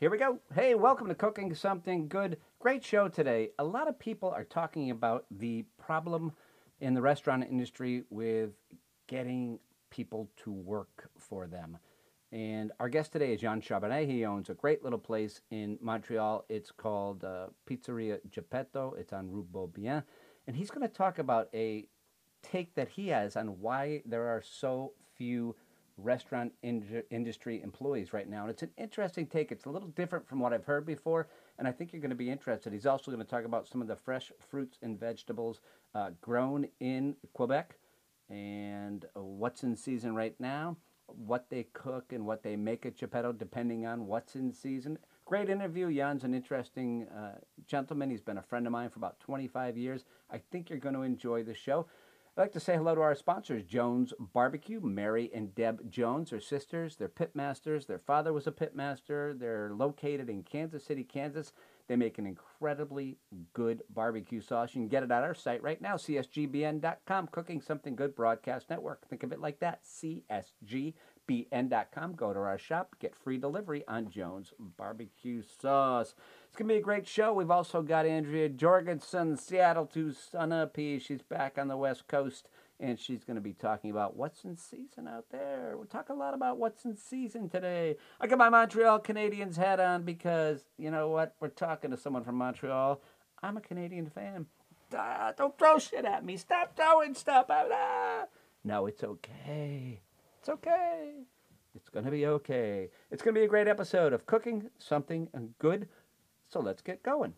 Here we go. Hey, welcome to Cooking Something Good. Great show today. A lot of people are talking about the problem in the restaurant industry with getting people to work for them. And our guest today is Jean Charbonnet. He owns a great little place in Montreal. It's called uh, Pizzeria Geppetto. It's on Rue Beaubien. And he's going to talk about a take that he has on why there are so few restaurant in- industry employees right now. And it's an interesting take. It's a little different from what I've heard before, and I think you're going to be interested. He's also going to talk about some of the fresh fruits and vegetables uh, grown in Quebec and what's in season right now, what they cook and what they make at Geppetto, depending on what's in season. Great interview. Jan's an interesting uh, gentleman. He's been a friend of mine for about 25 years. I think you're going to enjoy the show. I'd like to say hello to our sponsors, Jones Barbecue. Mary and Deb Jones are sisters. They're pitmasters. Their father was a pitmaster. They're located in Kansas City, Kansas. They make an incredibly good barbecue sauce. You can get it at our site right now, csgbn.com. Cooking Something Good Broadcast Network. Think of it like that, csgbn.com. Go to our shop, get free delivery on Jones Barbecue Sauce. It's going to be a great show. We've also got Andrea Jorgensen, Seattle to Sunapee. She's back on the West Coast, and she's going to be talking about what's in season out there. We'll talk a lot about what's in season today. I got my Montreal Canadiens hat on because, you know what? We're talking to someone from Montreal. I'm a Canadian fan. Ah, don't throw shit at me. Stop throwing stuff. Ah. No, it's okay. It's okay. It's going to be okay. It's going to be a great episode of Cooking Something Good. So let's get going.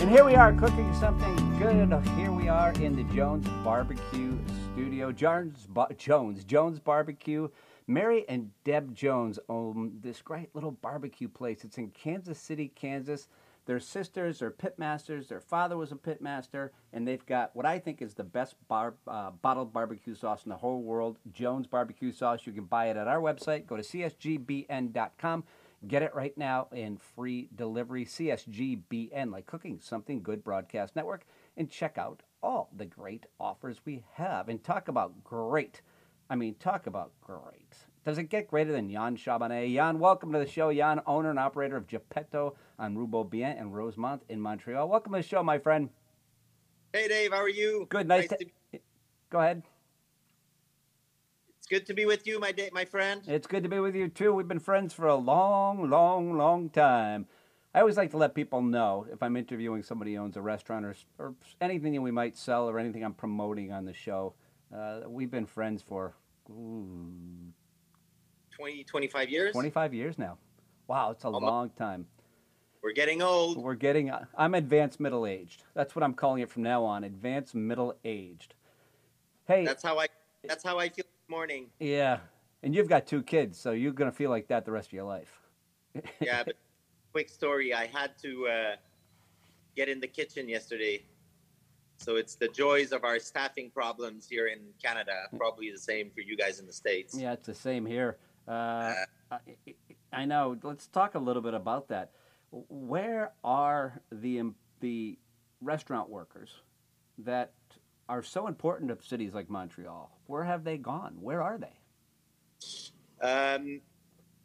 And here we are cooking something good. Here we are in the Jones Barbecue Studio. Jones, Jones, Jones Barbecue. Mary and Deb Jones own this great little barbecue place. It's in Kansas City, Kansas. Their sisters are pitmasters. Their father was a pitmaster, and they've got what I think is the best bar, uh, bottled barbecue sauce in the whole world. Jones Barbecue Sauce. You can buy it at our website. Go to csgbn.com. Get it right now in free delivery. CSGBN, like cooking something good broadcast network, and check out all the great offers we have. And talk about great. I mean, talk about great. Does it get greater than Jan Charbonnet? Jan, welcome to the show. Jan, owner and operator of Geppetto on Rue Beaubien and Rosemont in Montreal. Welcome to the show, my friend. Hey, Dave. How are you? Good. Nice, nice to... to... Go ahead. It's good to be with you, my day, my friend. It's good to be with you too. We've been friends for a long, long, long time. I always like to let people know if I'm interviewing somebody who owns a restaurant or, or anything that we might sell or anything I'm promoting on the show. Uh, we've been friends for ooh, 20, 25 years? 25 years now. Wow, it's a Almost. long time. We're getting old. We're getting, I'm advanced middle aged. That's what I'm calling it from now on advanced middle aged. Hey. That's how I, that's how I feel this morning. Yeah. And you've got two kids, so you're going to feel like that the rest of your life. yeah, but quick story. I had to uh, get in the kitchen yesterday. So it's the joys of our staffing problems here in Canada. Probably the same for you guys in the States. Yeah, it's the same here. Uh, I know. Let's talk a little bit about that. Where are the the restaurant workers that are so important to cities like Montreal? Where have they gone? Where are they? Um,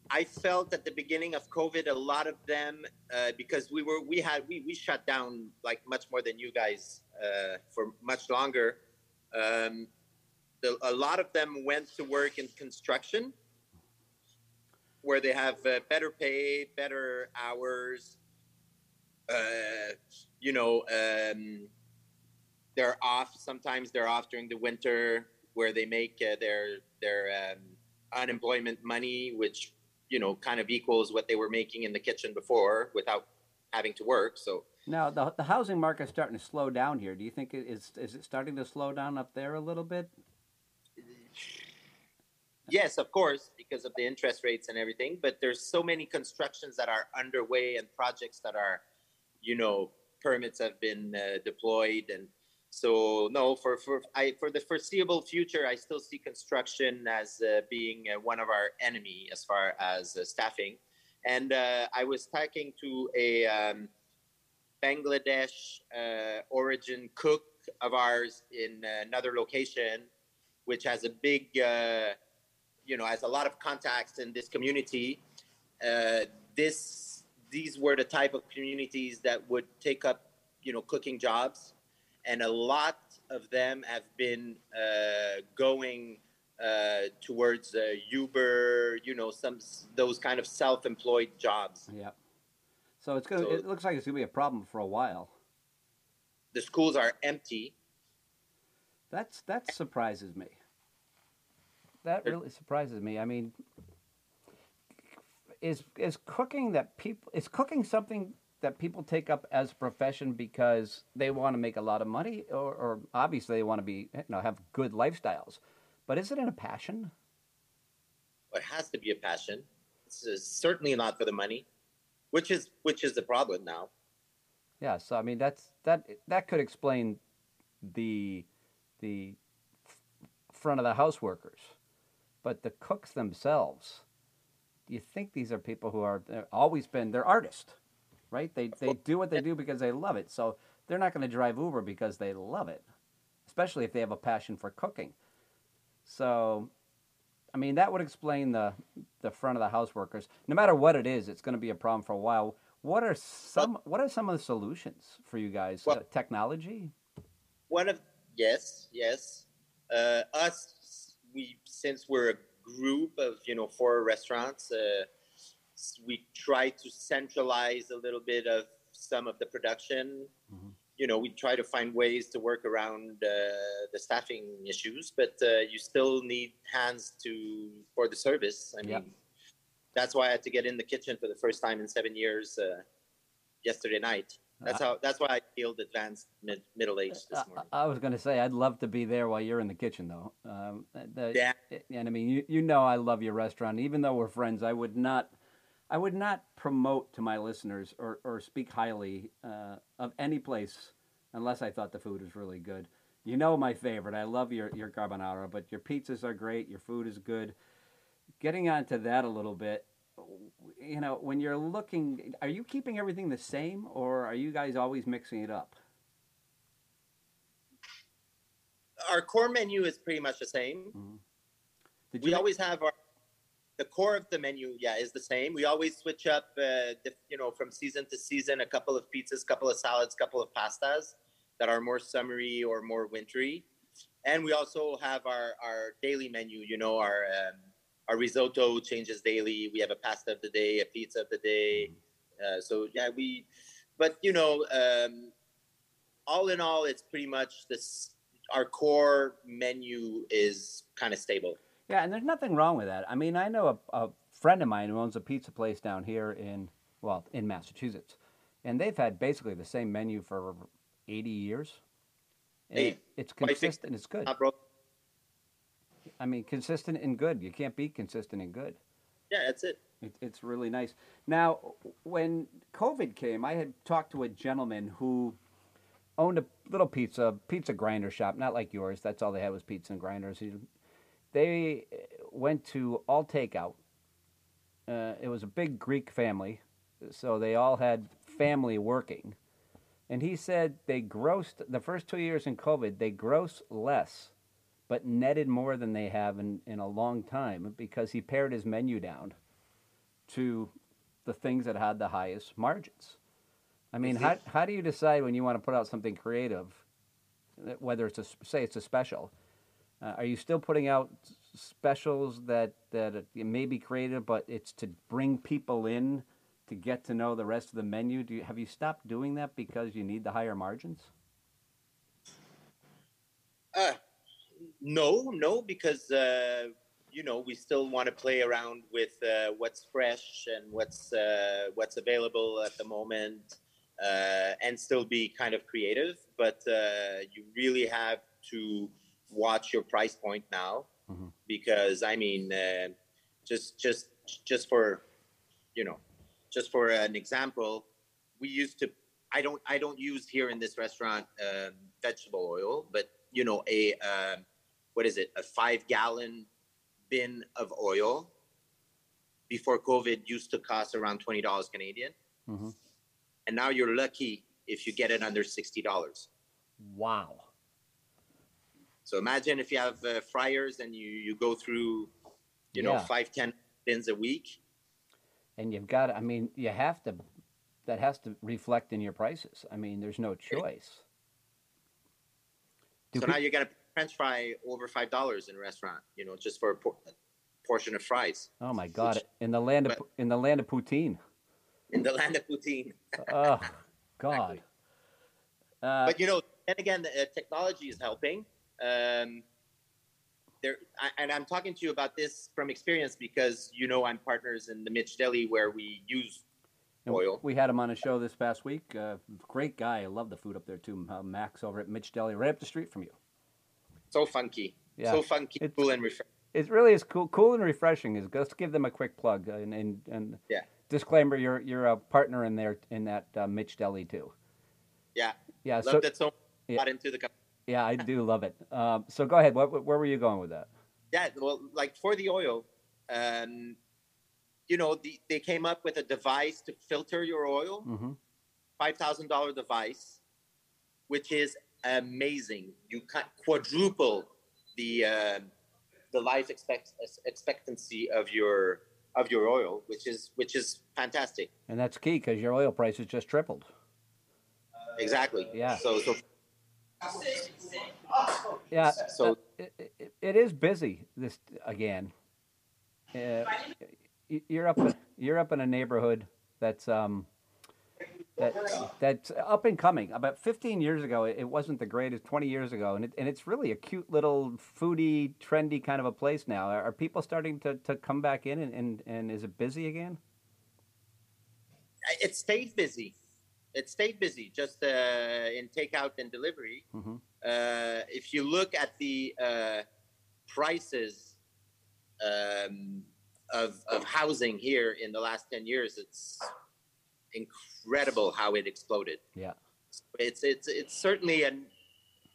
I felt at the beginning of COVID, a lot of them, uh, because we were we had we, we shut down like much more than you guys uh, for much longer. Um, the, a lot of them went to work in construction where they have uh, better pay, better hours. Uh, you know, um, they're off. Sometimes they're off during the winter, where they make uh, their their um, unemployment money, which you know kind of equals what they were making in the kitchen before without having to work. So now the the housing market's starting to slow down here. Do you think it is is it starting to slow down up there a little bit? Yes, of course, because of the interest rates and everything. But there's so many constructions that are underway and projects that are, you know, permits have been uh, deployed, and so no, for for I for the foreseeable future, I still see construction as uh, being uh, one of our enemy as far as uh, staffing. And uh, I was talking to a um, Bangladesh uh, origin cook of ours in another location, which has a big you know, has a lot of contacts in this community. Uh, this these were the type of communities that would take up, you know, cooking jobs, and a lot of them have been uh, going uh, towards uh, Uber, you know, some those kind of self-employed jobs. Yeah. So it's gonna. So- it looks like it's gonna be a problem for a while. The schools are empty. That's that surprises me. That really surprises me. I mean, is is cooking that people is cooking something that people take up as a profession because they want to make a lot of money, or, or obviously they want to be you know have good lifestyles, but is it in a passion? It has to be a passion. It's certainly not for the money, which is which is the problem now. Yeah, so I mean that's that that could explain the the front of the house workers, but the cooks themselves. Do you think these are people who are always been they're artists, right? They they do what they do because they love it. So they're not going to drive Uber because they love it, especially if they have a passion for cooking. So, I mean that would explain the the front of the house workers. No matter what it is, it's going to be a problem for a while. What are some What are some of the solutions for you guys? Well- uh, technology. One of yes, yes. Uh, us, we since we're a group of you know four restaurants, uh, we try to centralize a little bit of some of the production. Mhm. You know, we try to find ways to work around uh, the staffing issues, but uh, you still need hands to for the service. I mean, that's why I had to get in the kitchen for the first time in seven years uh, yesterday night. That's how. That's why I feel advanced mid, middle aged this I, morning. I was going to say I'd love to be there while you're in the kitchen, though. Um, the, Yeah. And I mean, you you know I love your restaurant. Even though we're friends, I would not, I would not promote to my listeners or, or speak highly uh, of any place unless I thought the food was really good. You know my favorite. I love your your carbonara, but your pizzas are great. Your food is good. Getting onto that a little bit, you know, when you're looking, are you keeping everything the same, or are you guys always mixing it up? our core menu is pretty much the same. Did We you always have our the core of the menu, yeah, is the same. We always switch up, uh, the, you know, from season to season. A couple of pizzas, couple of salads, couple of pastas that are more summery or more wintry, and we also have our our daily menu. You know, our um, our risotto changes daily. We have a pasta of the day, a pizza of the day. Uh, so yeah, we, but you know, um, all in all, it's pretty much this. Our core menu is kind of stable. Yeah, and there's nothing wrong with that. I mean, I know a, a friend of mine who owns a pizza place down here in, well, in Massachusetts, and they've had basically the same menu for 80 years. Hey, it's consistent. It's good. Uh, bro, I mean, consistent and good. You can't be consistent and good. yeah, that's it. It, it's really nice. Now, when COVID came, I had talked to a gentleman who owned a little pizza pizza grinder shop, not like yours. That's all they had was pizza and grinders. He, they went to all takeout. Uh, it was a big Greek family, so they all had family working. And he said they grossed the first two years in COVID. They grossed less, but netted more than they have in, in a long time because he pared his menu down to the things that had the highest margins. I mean, how, how do you decide when you want to put out something creative, whether it's a say it's a special? Uh, are you still putting out specials that that it may be creative, but it's to bring people in to get to know the rest of the menu? Do you have you stopped doing that because you need the higher margins? Uh, no, no, because uh, you know we still want to play around with uh, what's fresh and what's uh, what's available at the moment, uh, and still be kind of creative. But uh, you really have to watch your price point now, Mhm. because I mean, uh, just just just for you know, just for an example, we used to. I don't. I don't use here in this restaurant um, vegetable oil, but you know, a um, what is it? A five gallon bin of oil before COVID used to cost around twenty dollars Canadian, Mhm. and now you're lucky if you get it under sixty dollars. Wow. So imagine if you have uh, fryers and you you go through You know, Yeah. five ten bins a week. And you've got, I mean, you have to, that has to reflect in your prices. I mean, there's no choice. So peop- now you're gonna French fry over five dollars in a restaurant. You know, just for a, por- a portion of fries oh my God! which- in the land of but- in the land of poutine. in the land of poutine. Oh God! Uh, but you know, and again, uh, technology is helping. Um, there, I, and I'm talking to you about this from experience because you know I'm partners in the Mitch Deli where we use oil. We had him on a show this past week. Uh, great guy. I love the food up there too. Uh, Max over at Mitch Deli, right up the street from you. So funky, Yeah. so funky, It's- cool and refreshing. It really is cool, cool and refreshing. Is let's give them a quick plug uh, and and, and Yeah. disclaimer: you're you're a partner in there in that uh, Mitch Deli too. Yeah, Yeah. loved So it so. yeah. Got into the. yeah, I do love it. Um, so go ahead. What, where were you going with that? Yeah, well, like for the oil, um, you know, the, they came up with a device to filter your oil. hmm five thousand dollar device, which is amazing. You can quadruple the uh, the life expect- expectancy of your of your oil, which is which is fantastic. And that's key because your oil price has just tripled. Exactly. Yeah. So so Yeah. So- it, it, it is busy this again. Uh, you're up. You're up in a neighborhood that's um that that's up and coming. About 15 years ago, it wasn't the greatest. 20 years ago, and it, and it's really a cute little foodie, trendy kind of a place now. Are, are people starting to, to come back in, and, and, and is it busy again? it stayed busy. It stayed busy just uh, in takeout and delivery. hmm uh, if you look at the uh, prices um, of, of housing here in the last 10 years, it's incredible how it exploded. Yeah. It's, it's, it's certainly an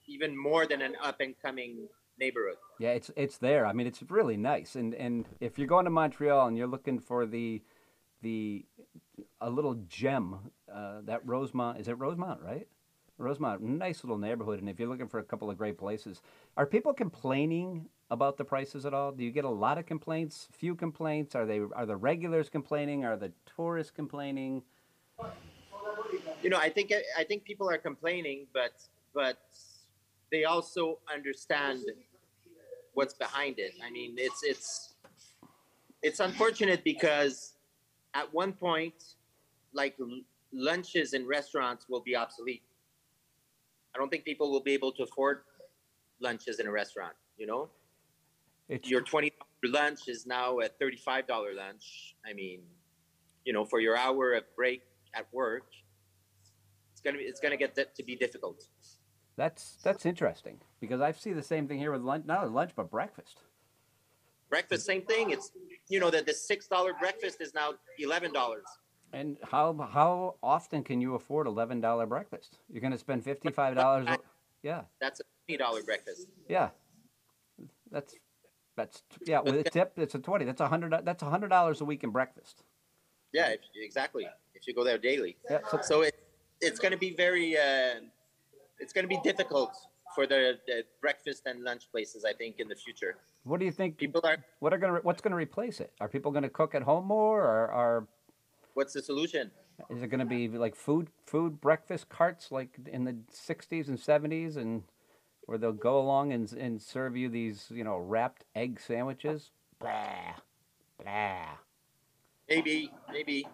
even more than an up and coming neighborhood. Yeah, it's it's there. I mean, it's really nice. And and if you're going to Montreal and you're looking for the the a little gem, uh, that Rosemont is it Rosemont, right? Rosemont, nice little neighborhood. And if you're looking for a couple of great places, are people complaining about the prices at all? Do you get a lot of complaints? Few complaints? Are they are the regulars complaining? Are the tourists complaining? You know, I think I think people are complaining, but but they also understand what's behind it. I mean, it's it's it's unfortunate because at one point, like lunches in restaurants will be obsolete. I don't think people will be able to afford lunches in a restaurant. You know, It's your twenty dollar lunch is now a thirty five dollar lunch. I mean, you know, for your hour of break at work, it's gonna be it's gonna get to be difficult. that's that's interesting because I see the same thing here with lunch, not lunch but breakfast. Breakfast, same thing. It's you know that the six dollar breakfast is now eleven dollars. And how how often can you afford eleven dollar breakfast? You're going to spend fifty five dollars. Yeah, That's a twenty dollar breakfast. yeah. That's that's yeah. With a tip, it's a twenty. That's a hundred. That's a hundred dollars a week in breakfast. Yeah, if, exactly. If you go there daily, Yeah. So, so it it's going to be very uh, it's going to be difficult for the, the breakfast and lunch places. I think in the future, what do you think? people are. What are going to what's going to replace it? Are people going to cook at home more, or are What's the solution? is it going to be like food food breakfast carts like in the '60s and '70s, and where they'll go along and and serve you these you know wrapped egg sandwiches? Blah, blah. Maybe, maybe.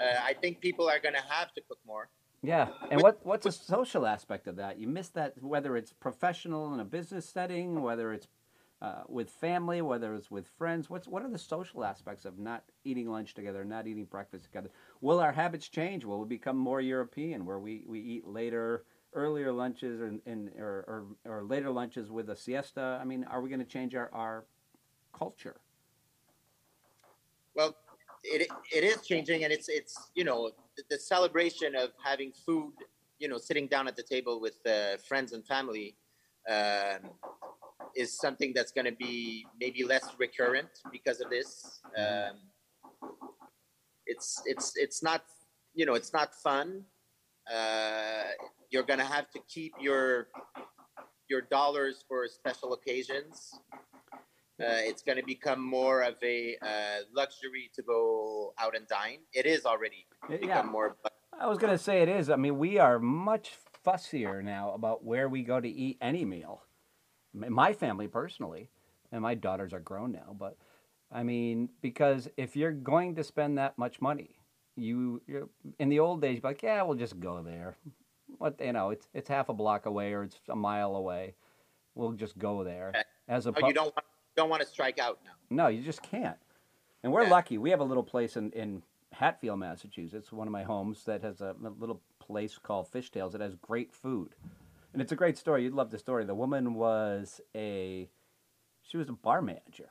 Uh, I think people are going to have to cook more. Yeah, and what what's a social aspect of that? You miss that whether it's professional in a business setting, whether it's uh, with family, whether it's with friends. What's what are the social aspects of not eating lunch together, not eating breakfast together? Will our habits change? Will we become more European, where we, we eat later, earlier lunches, and, and or, or or later lunches with a siesta? I mean, are we going to change our our culture? Well, it it is changing, and it's it's you know the, celebration of having food, you know, sitting down at the table with uh, friends and family, um, is something that's going to be maybe less recurrent because of this. Um, it's it's it's not you know it's not fun. Uh, you're going to have to keep your your dollars for special occasions. Uh, it's going to become more of a uh, luxury to go out and dine. It is already become Yeah. more. I was going to say it is. I mean, we are much fussier now about where we go to eat any meal. My family personally, and my daughters are grown now, but I mean, because if you're going to spend that much money, you in the old days, you'd be like, yeah, we'll just go there. What you know, it's it's half a block away or it's a mile away. We'll just go there. Okay. As a oh, you don't want, don't want to strike out now. no, you just can't. And we're Yeah. lucky. We have a little place in, in Hatfield, Massachusetts, one of my homes that has a, a little place called Fishtails that has great food. And it's a great story. You'd love the story. The woman was a she was a bar manager.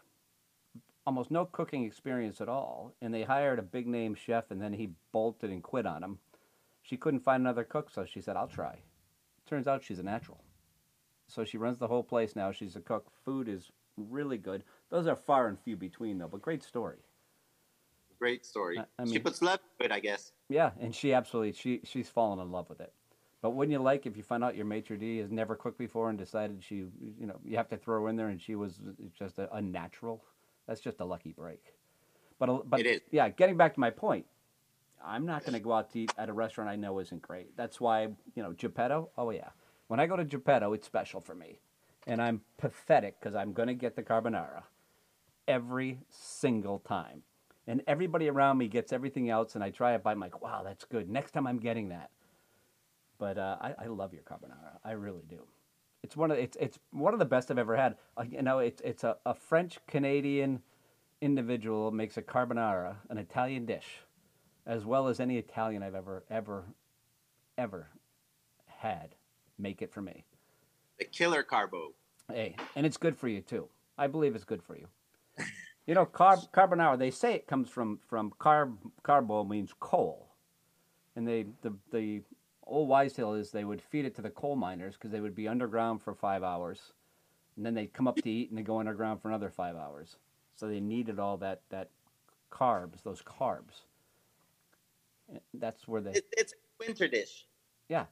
Almost no cooking experience at all. And they hired a big name chef and then he bolted and quit on him. She couldn't find another cook, so she said, I'll try. Turns out she's a natural. So she runs the whole place now. She's a cook. Food is really good. Those are far and few between, though, but great story. Great story. I- I she puts love to it, I guess. Yeah, and she absolutely she she's fallen in love with it. But wouldn't you like if you find out your maitre d has never cooked before and decided she, you know, you have to throw her in there and she was just a, a natural? That's just a lucky break. But but It is. yeah, getting back to my point, I'm not going to go out to eat at a restaurant I know isn't great. That's why you know Geppetto. Oh yeah, when I go to Geppetto, it's special for me, and I'm pathetic because I'm going to get the carbonara every single time. And everybody around me gets everything else, and I try it by I'm like, wow, that's good. Next time I'm getting that. But uh, I, I love your carbonara. I really do. It's one of it's it's one of the best I've ever had. Uh, you know, it's it's a, a French Canadian individual makes a carbonara, an Italian dish, as well as any Italian I've ever ever ever had make it for me. The killer carbo. Hey, and it's good for you too. I believe it's good for you. You know, carb, carbonara. They say it comes from from carb. Carbo means coal, and they the the old wise tale is they would feed it to the coal miners because they would be underground for five hours, and then they'd come up to eat and they go underground for another five hours. So they needed all that that carbs, those carbs. That's where they. It's a winter dish. Yeah.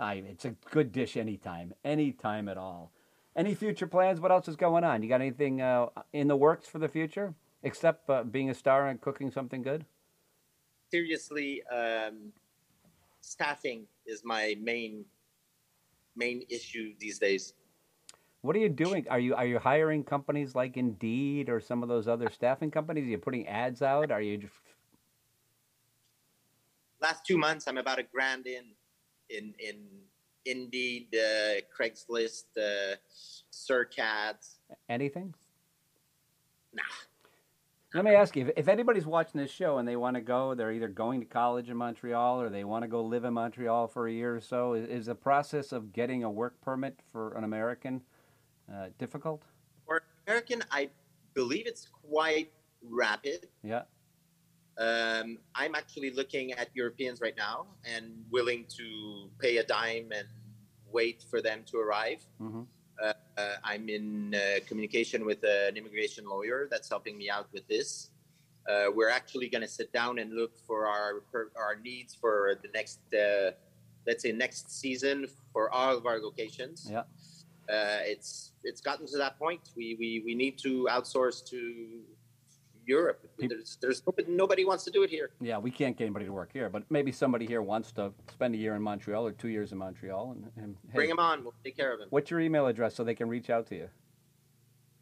I, it's a good dish anytime, anytime at all. Any future plans? What else is going on? You got anything uh, in the works for the future, except uh, being a star and cooking something good? Seriously, um, staffing is my main main issue these days. What are you doing? Are you are you hiring companies like Indeed or some of those other staffing companies? Are you putting ads out? Are you just Last two months, I'm about a grand in in in Indeed, uh, Craigslist, uh, anything? Nah. Let me ask you: if, if anybody's watching this show and they want to go, they're either going to college in Montreal or they want to go live in Montreal for a year or so. Is, is the process of getting a work permit for an American uh, difficult? For American, I believe it's quite rapid. Yeah. Um, I'm actually looking at Europeans right now and willing to pay a dime and wait for them to arrive. hmm Uh, uh, I'm in uh, communication with an immigration lawyer that's helping me out with this. Uh, we're actually going to sit down and look for our per, our needs for the next, uh, let's say, next season for all of our locations. Yeah. Uh, it's it's gotten to that point. We, we we need to outsource to Europe. There's there's nobody, nobody wants to do it here. Yeah, we can't get anybody to work here, but maybe somebody here wants to spend a year in Montreal or two years in Montreal. And, and hey, Bring them on. We'll take care of them. what's your email address so they can reach out to you?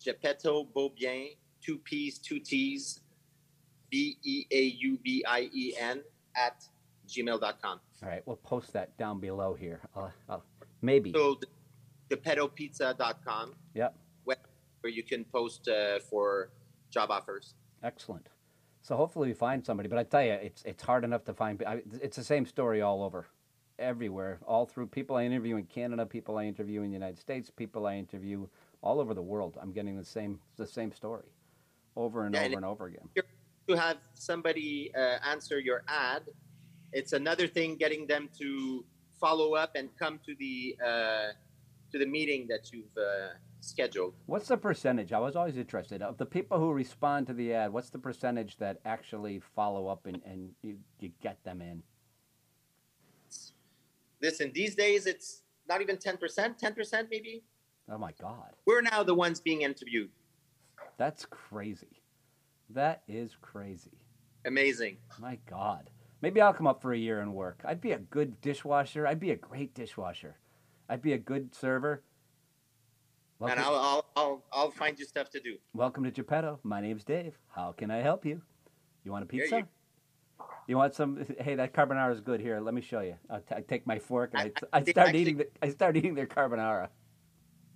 Geppetto Beaubien, two P's, two T's, B E A U B I E N at gmail.com. All right, we'll post that down below here. Uh, uh, maybe. So, geppettopizza.com, Yep. where you can post uh, for job offers. Excellent. So hopefully we find somebody. But I tell you, it's it's hard enough to find. I, it's the same story all over, everywhere, all through people I interview in Canada, people I interview in the United States, people I interview all over the world. I'm getting the same the same story, over and Yeah, over and and over again. To have somebody uh, answer your ad, it's another thing getting them to follow up and come to the uh, to the meeting that you've uh, scheduled. What's the percentage? I was always interested of the people who respond to the ad. What's the percentage that actually follow up and, and you, you get them in? Listen, these days it's not even 10%, 10% maybe. Oh my God! We're now the ones being interviewed. That's crazy. That is crazy. Amazing. My God. Maybe I'll come up for a year and work. I'd be a good dishwasher. I'd be a great dishwasher. I'd be a good server. And I'll, I'll I'll I'll find you stuff to do. Welcome to Geppetto. My name's Dave. How can I help you? You want a pizza? you- You want some? Hey, that carbonara is good. Here, let me show you. I I take my fork and I, I- I I start actually- eating. The, I start eating their carbonara.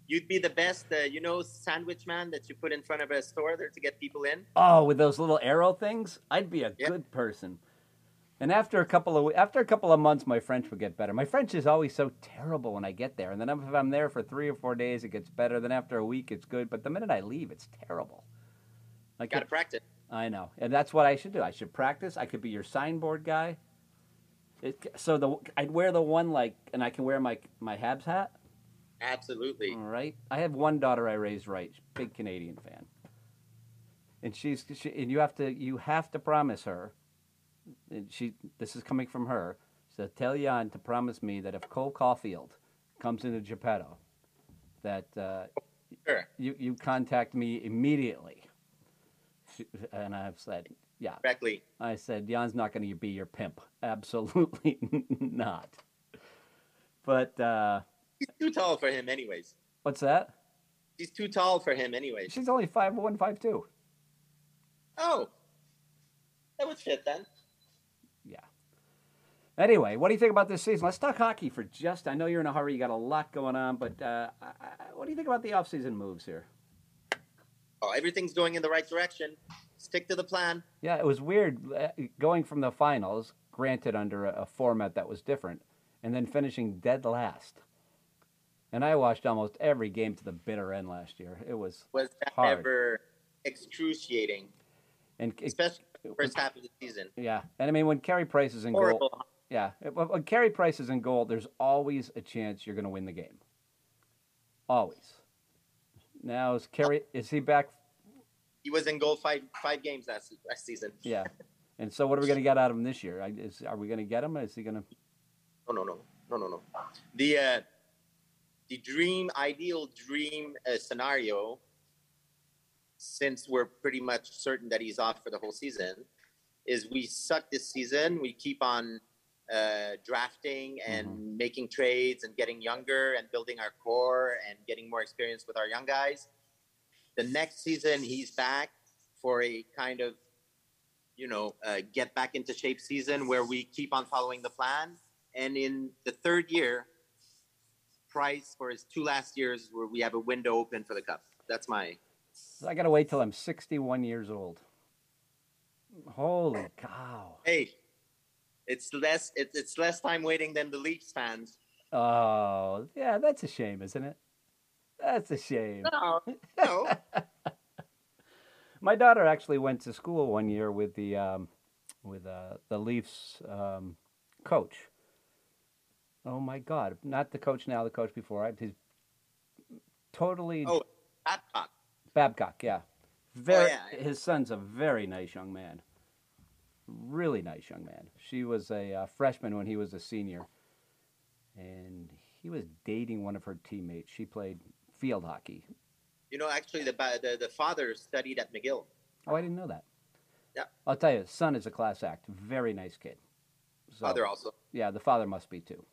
You'd be the best, uh, you know, sandwich man that you put in front of a store there to get people in. Oh, with those little arrow things, I'd be a Yeah. good person. And after a couple of after a couple of months, my French would get better. My French is always so terrible when I get there, and then if I'm there for three or four days, it gets better. Then after a week, it's good. But the minute I leave, it's terrible. Like Got to practice. I know, and that's what I should do. I should practice. I could be your signboard guy. It, so the I'd wear the one like, and I can wear my my Habs hat. Absolutely. All right. I have one daughter I raised right, big Canadian fan, and she's she, and you have to you have to promise her. And she this is coming from her. So tell Jan to promise me that if Cole Caufield comes into Geppetto, that uh, Sure. you you contact me immediately. She, and I've said, yeah. Correctly. I said, Jan's not going to be your pimp. Absolutely not. But uh, He's too tall for him, anyways. what's that? He's too tall for him, anyways. She's only five one, five two. Oh, that would fit then. Anyway, what do you think about this season? Let's talk hockey for just. I know you're in a hurry. You got a lot going on, but uh, I, I, what do you think about the offseason moves here? Oh, everything's going in the right direction. Stick to the plan. Yeah, it was weird uh, going from the finals, granted under a, a format that was different, and then finishing dead last. And I watched almost every game to the bitter end last year. It was Was that Hard. ever excruciating, and it- especially the first half of the season? yeah, and I mean when Carey Price is in goal, Horrible. Yeah, when when Carey Price is in goal, there's always a chance you're going to win the game. Always. Now is Carey is he back? He was in goal five five games last last season. Yeah. And so what are we going to get out of him this year? Is, are we going to get him? Is he going to? No, no, no, no, no, no. The uh, the dream, ideal dream uh, scenario, since we're pretty much certain that he's off for the whole season, is we suck this season. We keep on uh, drafting and making trades and getting younger and building our core and getting more experience with our young guys. The next season, he's back for a kind of, you know, uh, get back into shape season where we keep on following the plan. And in the third year, Price for his two last years, where we have a window open for the cup. That's my I got to wait till I'm 61 years old. Holy cow! hey. It's less it's, it's less time waiting than the Leafs fans. Oh, yeah, that's a shame, isn't it? That's a shame. No, no. My daughter actually went to school one year with the um, with uh, the Leafs um, coach. Oh my God! Not the coach now, the coach before. I He's totally Oh, Babcock. Babcock. Yeah, very. yeah. His son's a very nice young man. Really nice young man. She was a uh, freshman when he was a senior, and he was dating one of her teammates. She played field hockey. You know, actually, the the, the father studied at McGill. Oh, I didn't know that. Yeah. I'll tell you, son is a class act. Very nice kid. So, Father also. Yeah, the father must be too.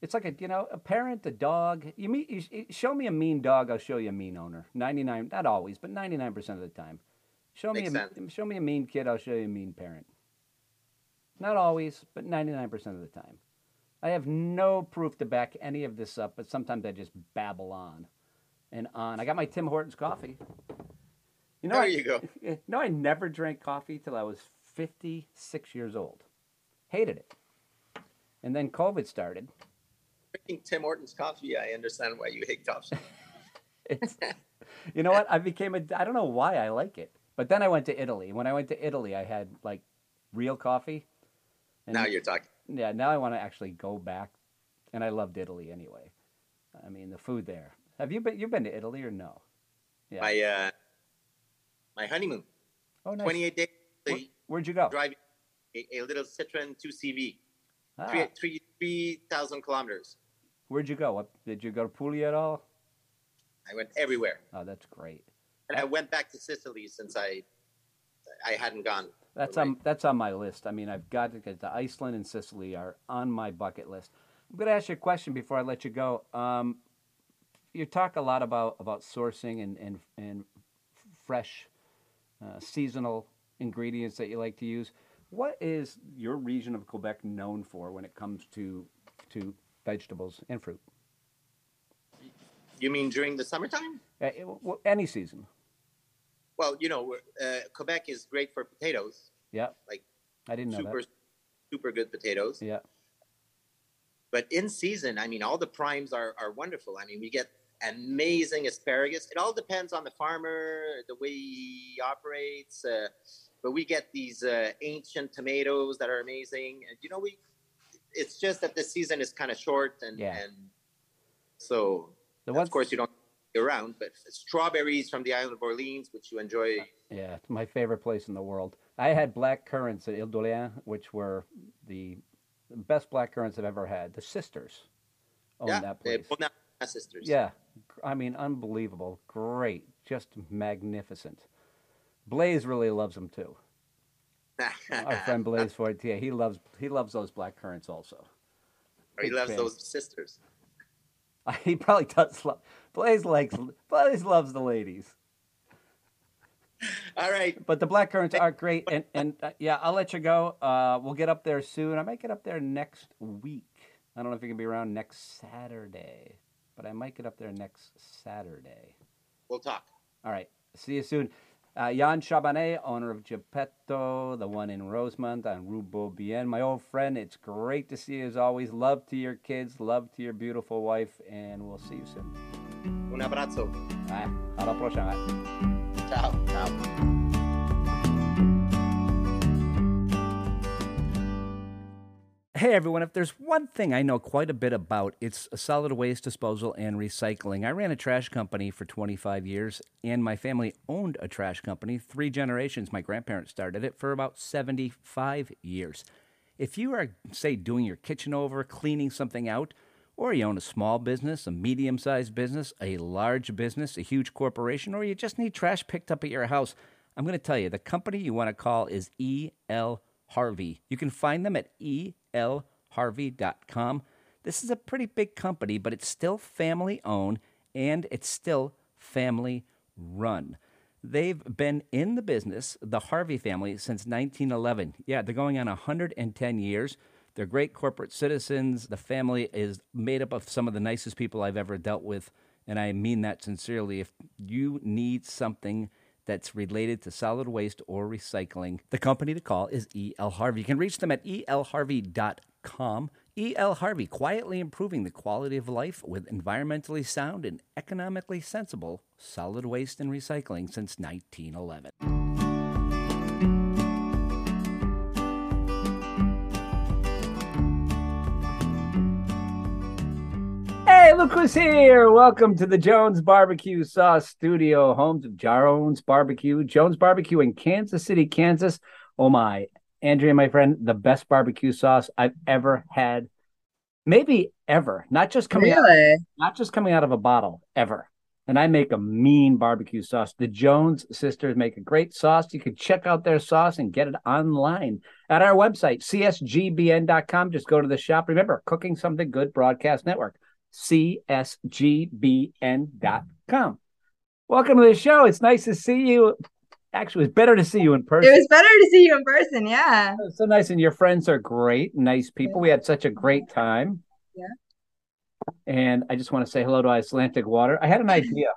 It's like a you know a parent, a dog. You meet, you, show me a mean dog, I'll show you a mean owner. Ninety nine, not always, but ninety nine percent of the time. Show me Makes a, show me a mean kid, I'll show you a mean parent. Not always, but ninety nine percent of the time. I have no proof to back any of this up, but sometimes I just babble on and on. I got my Tim Hortons coffee. You know, there I- you go. no, I never drank coffee till I was 56 years old. Hated it. And then COVID started. Drinking Tim Hortons coffee, I understand why you hate coffee. You know what? I became a. I don't know why I like it. But then I went to Italy. When I went to Italy, I had like real coffee. And now you're talking. yeah, now I want to actually go back. And I loved Italy anyway. I mean, the food there. Have you been? You've been to Italy or no? Yeah. My uh, my honeymoon, oh, nice. 28 days, Where, would you go? driving a, a little Citroen 2CV, Ah, three three three thousand kilometers. where'd you go? What, did you go to Puglia at all? I went everywhere. Oh, that's great. And I went back to Sicily since I I hadn't gone. That's Right. on that's on my list. I mean, I've got to get to Iceland and Sicily are on my bucket list. I'm going to ask you a question before I let you go. Um, you talk a lot about about sourcing and and and fresh, uh, seasonal ingredients that you like to use. What is your region of Quebec known for when it comes to to vegetables and fruit? You mean during the summertime? Uh, it- w- any season. Well, you know, uh, Quebec is great for potatoes, Yeah. Like, I didn't know super that. super good potatoes. Yeah. But in season, I mean, all the primes are are wonderful. I mean, we get amazing asparagus. It all depends on the farmer, the way he operates. Uh, but we get these uh, ancient tomatoes that are amazing. And you know, we it's just that the season is kind of short, and Yeah. and so The of course you don't around. But strawberries from the island of Orleans, which you enjoy. Yeah, it's my favorite place in the world. I had black currants at Ile d'Orléans, which were the best black currants I've ever had. The sisters owned yeah, that place. Bonaparte sisters. Yeah, I mean, unbelievable, great, just magnificent. Blaze really loves them too. Our friend Blaze Fortier, he loves he loves those black currants also. he loves those sisters. He probably does love Blaze likes Blaze loves the ladies. All right. But the black currants are great, and and uh, yeah, I'll let you go. Uh, we'll get up there soon. I might get up there next week. I don't know if you can be around next Saturday, but I might get up there next Saturday. We'll talk. All right, see you soon. Uh, Jan Charbonnet, owner of Geppetto, the one in Rosemont on Rue Beaubien. My old friend, it's great to see you as always. Love to your kids, love to your beautiful wife, and we'll see you soon. Un abrazo. Ah, a la próxima. Ciao. Ciao. Hey everyone, if there's one thing I know quite a bit about, it's solid waste disposal and recycling. I ran a trash company for 25 years, and my family owned a trash company. Three generations, my grandparents started it for about 75 years. If you are, say, doing your kitchen over, cleaning something out, or you own a small business, a medium sized business, a large business, a huge corporation, or you just need trash picked up at your house, I'm going to tell you the company you want to call is E.L. Harvey. You can find them at elharvey.com. This is a pretty big company, but it's still family owned and it's still family run. They've been in the business, the Harvey family, since 1911. Yeah, they're going on 110 years. They're great corporate citizens. The family is made up of some of the nicest people I've ever dealt with, and I mean that sincerely. If you need something that's related to solid waste or recycling, the company to call is E.L. Harvey. You can reach them at elharvey.com. E.L. Harvey, quietly improving the quality of life with environmentally sound and economically sensible solid waste and recycling since 1911. Who's here! Welcome to the Jones Barbecue Sauce Studio, home to Jones Barbecue. Jones Barbecue in Kansas City, Kansas. Oh my, Andrea, my friend, the best barbecue sauce I've ever had. Maybe ever. Not just coming out, not just coming out of a bottle, ever. And I make a mean barbecue sauce. The Jones sisters make a great sauce. You can check out their sauce and get it online at our website, csgbn.com. Just go to the shop. Remember, Cooking Something Good Broadcast Network, csgbn.com. Welcome to the show. It's nice to see you. Actually, it's better to see you in person. It was better to see you in person. Yeah. So nice, and your friends are great, nice people. We had such a great time. Yeah. And I just want to say hello to Icelandic Water. I had an idea.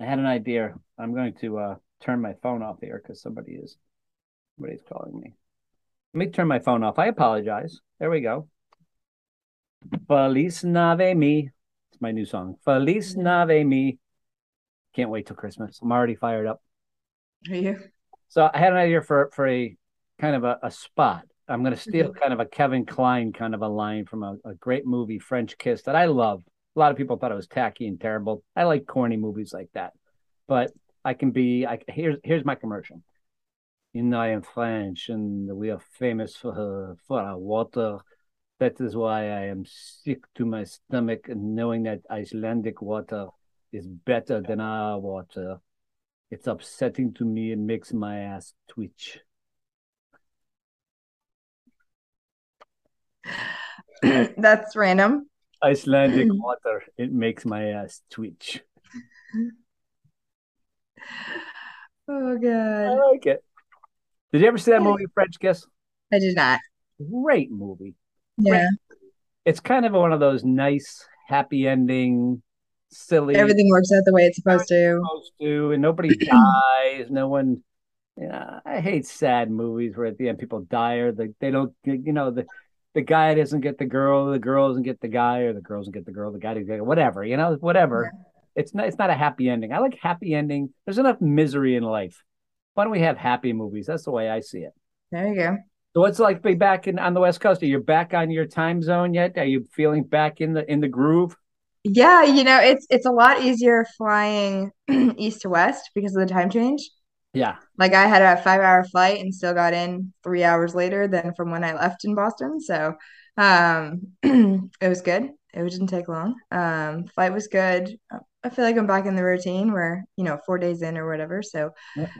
I had an idea. I'm going to uh, turn my phone off here because somebody is somebody's calling me. Let me turn my phone off. I apologize. There we go. Feliz Nave Me. It's my new song. Feliz Nave Me. Can't wait till Christmas. I'm already fired up. Are you? So I had an idea for for a kind of a, a spot. I'm going to steal mm-hmm. kind of a Kevin Kline kind of a line from a, a great movie, French Kiss, that I love. A lot of people thought it was tacky and terrible. I like corny movies like that, but I can be. I here's here's my commercial. You know, I am French, and we are famous for for our water. That is why I am sick to my stomach, knowing that Icelandic water is better than our water. It's upsetting to me. It makes my ass twitch. That's random. Icelandic water. It makes my ass twitch. Oh god. I like it. Did you ever see that movie, French Kiss? I did not. Great movie. Yeah. It's kind of one of those nice, happy ending, silly. Everything works out the way it's supposed to. supposed to, and nobody dies. No one. Yeah, I hate sad movies where at the end people die or they, they don't. You know the the guy doesn't get the girl, the girl doesn't get the guy, or the girl doesn't get the girl, the guy doesn't get whatever. You know, whatever. It's not. It's not a happy ending. I like happy ending. There's enough misery in life. Why don't we have happy movies? That's the way I see it. There you go. So what's it like be back in on the West Coast? Are you back on your time zone yet? Are you feeling back in the in the groove? Yeah, you know, it's it's a lot easier flying east to west because of the time change. Yeah. Like I had a five hour flight and still got in three hours later than from when I left in Boston. So um it was good. It didn't take long. Um flight was good. I feel like I'm back in the routine where, you know, four days in or whatever. So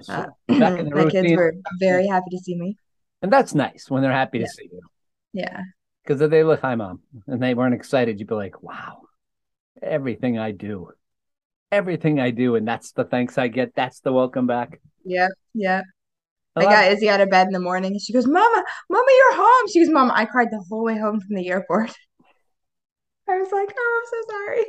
uh, back in the my kids were very happy to see me. And that's nice when they're happy to Yeah. see you. Yeah. Because if they look, hi mom, and they weren't excited, you'd be like, wow, everything I do, everything I do, and that's the thanks I get. That's the welcome back. Yeah. Yeah. I got Izzy out of bed in the morning and she goes, Mama, Mama, you're home. She goes, Mama, I cried the whole way home from the airport. I was like, Oh, I'm so sorry.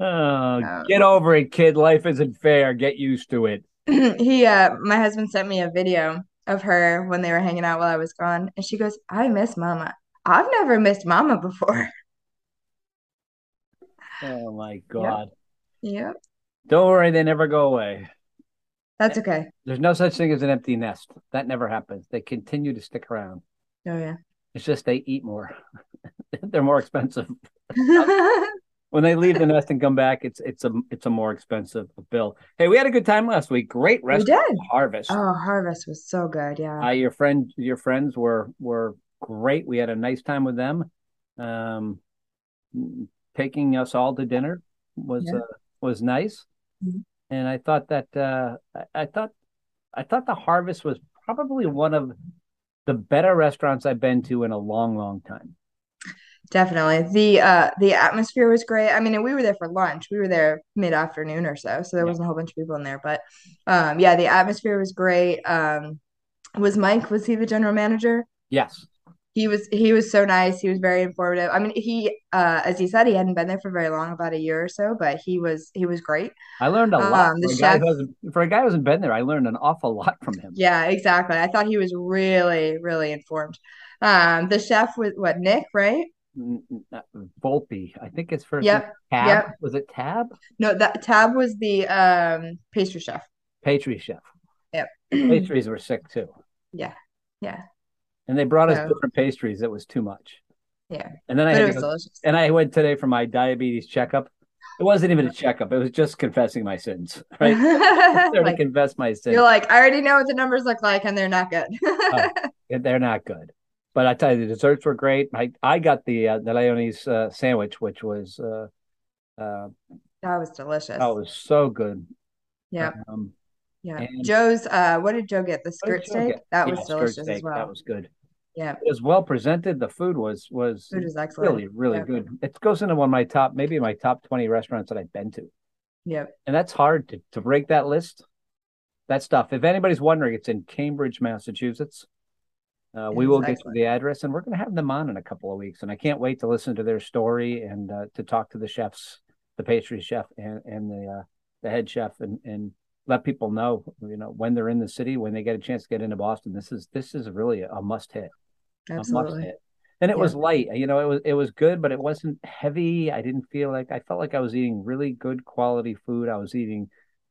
oh, Um, get over it, kid. Life isn't fair. Get used to it. he uh my husband sent me a video of her when they were hanging out while I was gone and she goes I miss mama I've never missed mama before Oh my God. yeah Don't worry, they never go away. that's okay There's no such thing as an empty nest. That never happens. They continue to stick around. oh yeah It's just they eat more. They're more expensive. When they leave the nest and come back, it's it's a it's a more expensive bill. Hey, we had a good time last week. Great we restaurant, did Harvest. oh harvest was so good yeah Uh, your friend, your friends were were great. We had a nice time with them. Um, taking us all to dinner was Yeah. uh, was nice, Mhm. and I thought that uh, I, I thought I thought the Harvest was probably one of the better restaurants I've been to in a long, long time. Definitely. The uh the atmosphere was great. I mean we were there for lunch. We were there mid-afternoon or so so there Yeah. wasn't a whole bunch of people in there but um yeah the atmosphere was great. Um was Mike was he the general manager? Yes, he was he was so nice. He was very informative. I mean he uh as he said he hadn't been there for very long about a year or so but he was he was great. I learned a lot Um, the for a guy chef- for a guy who hasn't been there. I learned an awful lot from him. yeah exactly. I thought he was really really informed. Um the chef was what nick right Volpe, I think his first Yep, Tab. yep. Was it Tab? no that tab was the um pastry chef Pastry chef. Yep. Pastries were sick too. yeah yeah And they brought us So- different pastries. It was too much. yeah And then I had go, delicious and I went today for my diabetes checkup. It wasn't even a checkup. It was just confessing my sins. Right? There to confess my sins. you're like i already know what the numbers look like and they're not good They're not good. But I tell you, the desserts were great. I, I got the uh, the Leonie's uh, sandwich, which was uh, uh, that was delicious it was so good. yeah Um, yeah joe's uh what did joe get the skirt steak get? that yeah, was delicious as well That was good. yeah It was well presented. The food was was food excellent really really Yeah. good. It goes into one of my top, maybe my top twenty restaurants that I've been to. Yep. and that's hard to, to break that list. That stuff. If anybody's wondering, it's in Cambridge, Massachusetts. Uh, we It will get you the address, and we're going to have them on in a couple of weeks. And I can't wait to listen to their story and uh, to talk to the chefs, the pastry chef, and and the uh, the head chef, and and let people know, you know, when they're in the city, when they get a chance to get into Boston. This is this is really a must hit a must Absolutely. hit. And it Yeah. was light, you know, it was it was good, but it wasn't heavy. I didn't feel like I felt like I was eating really good quality food. I was eating